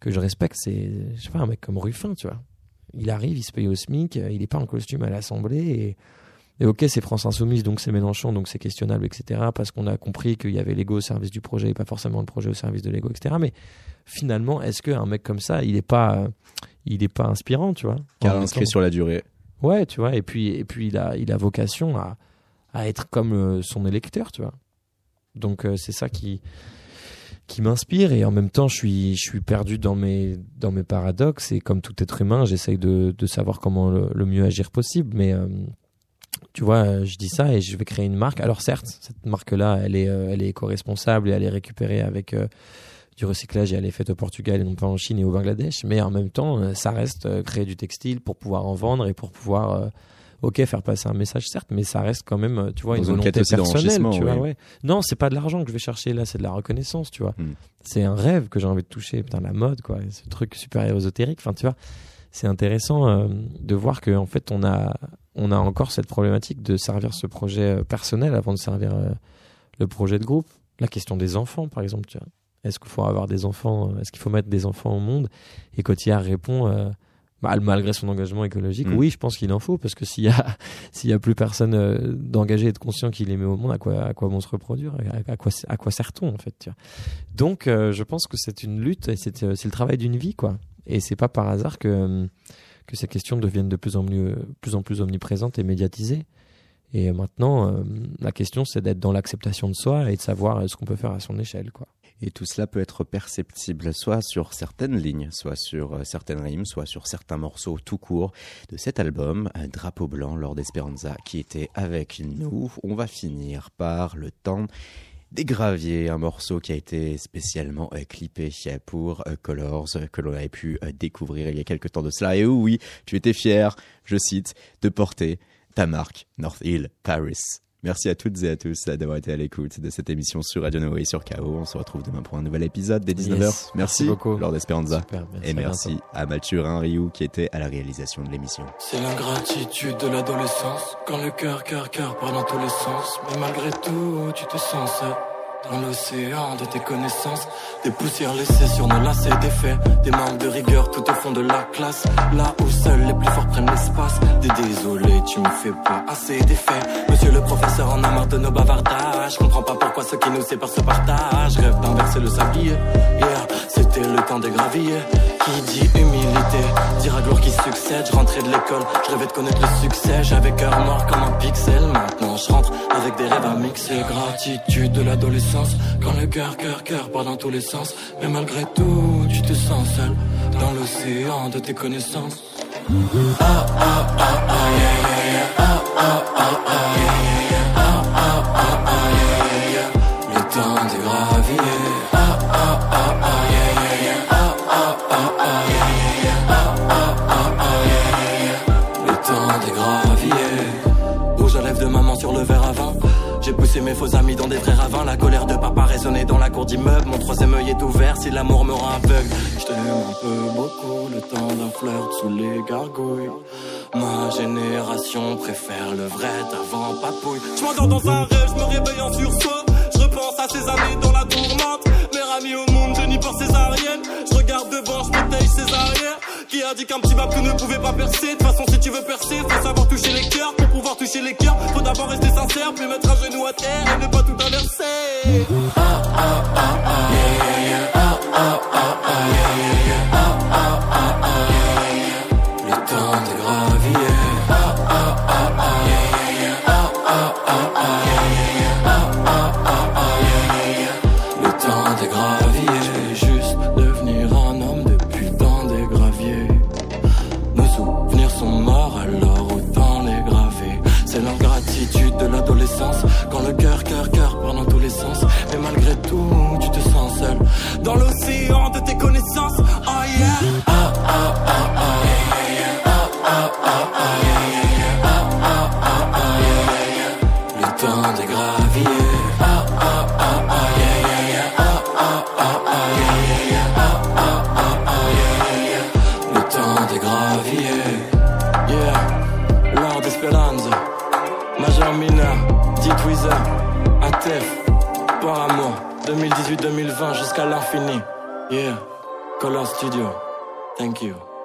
que je respecte, c'est, je sais pas, un mec comme Ruffin, tu vois. Il arrive, il se paye au SMIC, il est pas en costume à l'Assemblée, et, et ok, c'est France Insoumise, donc c'est Mélenchon, donc c'est questionnable, etc., parce qu'on a compris qu'il y avait l'ego au service du projet et pas forcément le projet au service de l'ego, etc. Mais finalement, est-ce qu'un mec comme ça, il est pas, il est pas inspirant, tu vois Car inscrit sur la durée. Ouais, tu vois, et puis, et puis il, a, il a vocation à, à être comme euh, son électeur, tu vois. Donc euh, c'est ça qui, qui m'inspire, et en même temps, je suis, je suis perdu dans mes, dans mes paradoxes, et comme tout être humain, j'essaye de, de savoir comment le, mieux agir possible, mais euh, tu vois, je dis ça et je vais créer une marque. Alors certes, cette marque-là, elle est, euh, est éco-responsable et elle est récupérée avec du recyclage et elle est faite au Portugal et non pas en Chine et au Bangladesh. Mais en même temps, euh, ça reste euh, créer du textile pour pouvoir en vendre et pour pouvoir, euh, ok, faire passer un message certes, mais ça reste quand même, tu vois, Dans une volonté personnelle. Tu vois, ouais. Non, c'est pas de l'argent que je vais chercher là, c'est de la reconnaissance, tu vois. Hmm. C'est un rêve que j'ai envie de toucher. Putain, la mode, quoi, ce truc super ésotérique. Enfin, tu vois, c'est intéressant euh, de voir que en fait, on a, on a encore cette problématique de servir ce projet personnel avant de servir euh, le projet de groupe. La question des enfants, par exemple, tu vois. Est-ce qu'il faut avoir des enfants euh, Est-ce qu'il faut mettre des enfants au monde? Et Cotillard répond, euh, mal- malgré son engagement écologique, Mm. oui, je pense qu'il en faut, parce que s'il y a, s'il y a plus personne euh, d'engagé et de conscient qui les met au monde, à quoi, à quoi vont se reproduire à, à quoi, à quoi sert-on en fait tu vois? Donc, euh, je pense que c'est une lutte et c'est, c'est le travail d'une vie, quoi. Et c'est pas par hasard que que ces questions deviennent de plus en plus, plus en plus omniprésentes et médiatisées. Et maintenant, euh, la question, c'est d'être dans l'acceptation de soi et de savoir ce qu'on peut faire à son échelle, quoi. Et tout cela peut être perceptible soit sur certaines lignes, soit sur euh, certaines rimes, soit sur certains morceaux tout court de cet album, drapeau blanc, Lord Esperanza, qui était avec nous. On va finir par le temps des graviers, un morceau qui a été spécialement euh, clippé pour euh, Colors, que l'on avait pu découvrir il y a quelques temps de cela. Et oui, tu étais fier, je cite, de porter ta marque North Hill Paris. Merci à toutes et à tous d'avoir été à l'écoute de cette émission sur Radio Nova et sur KO. On se retrouve demain pour un nouvel épisode dès 19h. Yes. merci, Merci beaucoup. Lord Esperanza. Super, merci, et à merci à Mathurin Rioux qui était à la réalisation de l'émission. C'est l'ingratitude de l'adolescence Quand le cœur, cœur, cœur part dans tous les sens Mais malgré tout, tu te sens seul dans l'océan de tes connaissances Des poussières laissées sur nos lacets Des faits, des manques de rigueur tout au fond de la classe. Là où seuls les plus forts prennent l'espace. Des désolés, tu me fais pas assez d'effets. Monsieur le professeur en a marre de nos bavardages. Comprends pas pourquoi ceux qui nous séparent se partagent. Rêve d'inverser le sablier. Hier, c'était le temps des graviers Qui dit humilité, dira gloire qui succède. Je rentrais de l'école, je rêvais de connaître le succès. J'avais cœur noir comme un pixel. Maintenant je rentre avec des rêves à mixer. Gratitude de l'adolescence Quand le cœur, cœur, cœur part dans tous les sens. Mais malgré tout, tu te sens seul Dans l'océan de tes connaissances. Ah, ah, ah, ah. Ah, ah, ah, ah, Mon troisième œil est ouvert si l'amour me rend aveugle. Je t'aime un peu beaucoup Le temps d'un flirt sous les gargouilles. Ma génération préfère le vrai avant papouille. Je m'endors dans un rêve, je me réveille en sursaut. Je repense à ces années dans la tourmente. Mère amie au monde, je n'y pense césarienne Je regarde devant, je protège ses arrières Qui a dit qu'un petit bateau ne pouvait pas percer. De toute façon si tu veux percer, faut savoir toucher les cœurs. Pour pouvoir toucher les cœurs, faut d'abord rester sincère Puis mettre un genou à terre et ne pas tout inverser. Le temps de 2018-2020 jusqu'à l'infini. Yeah, Color Studio, thank you.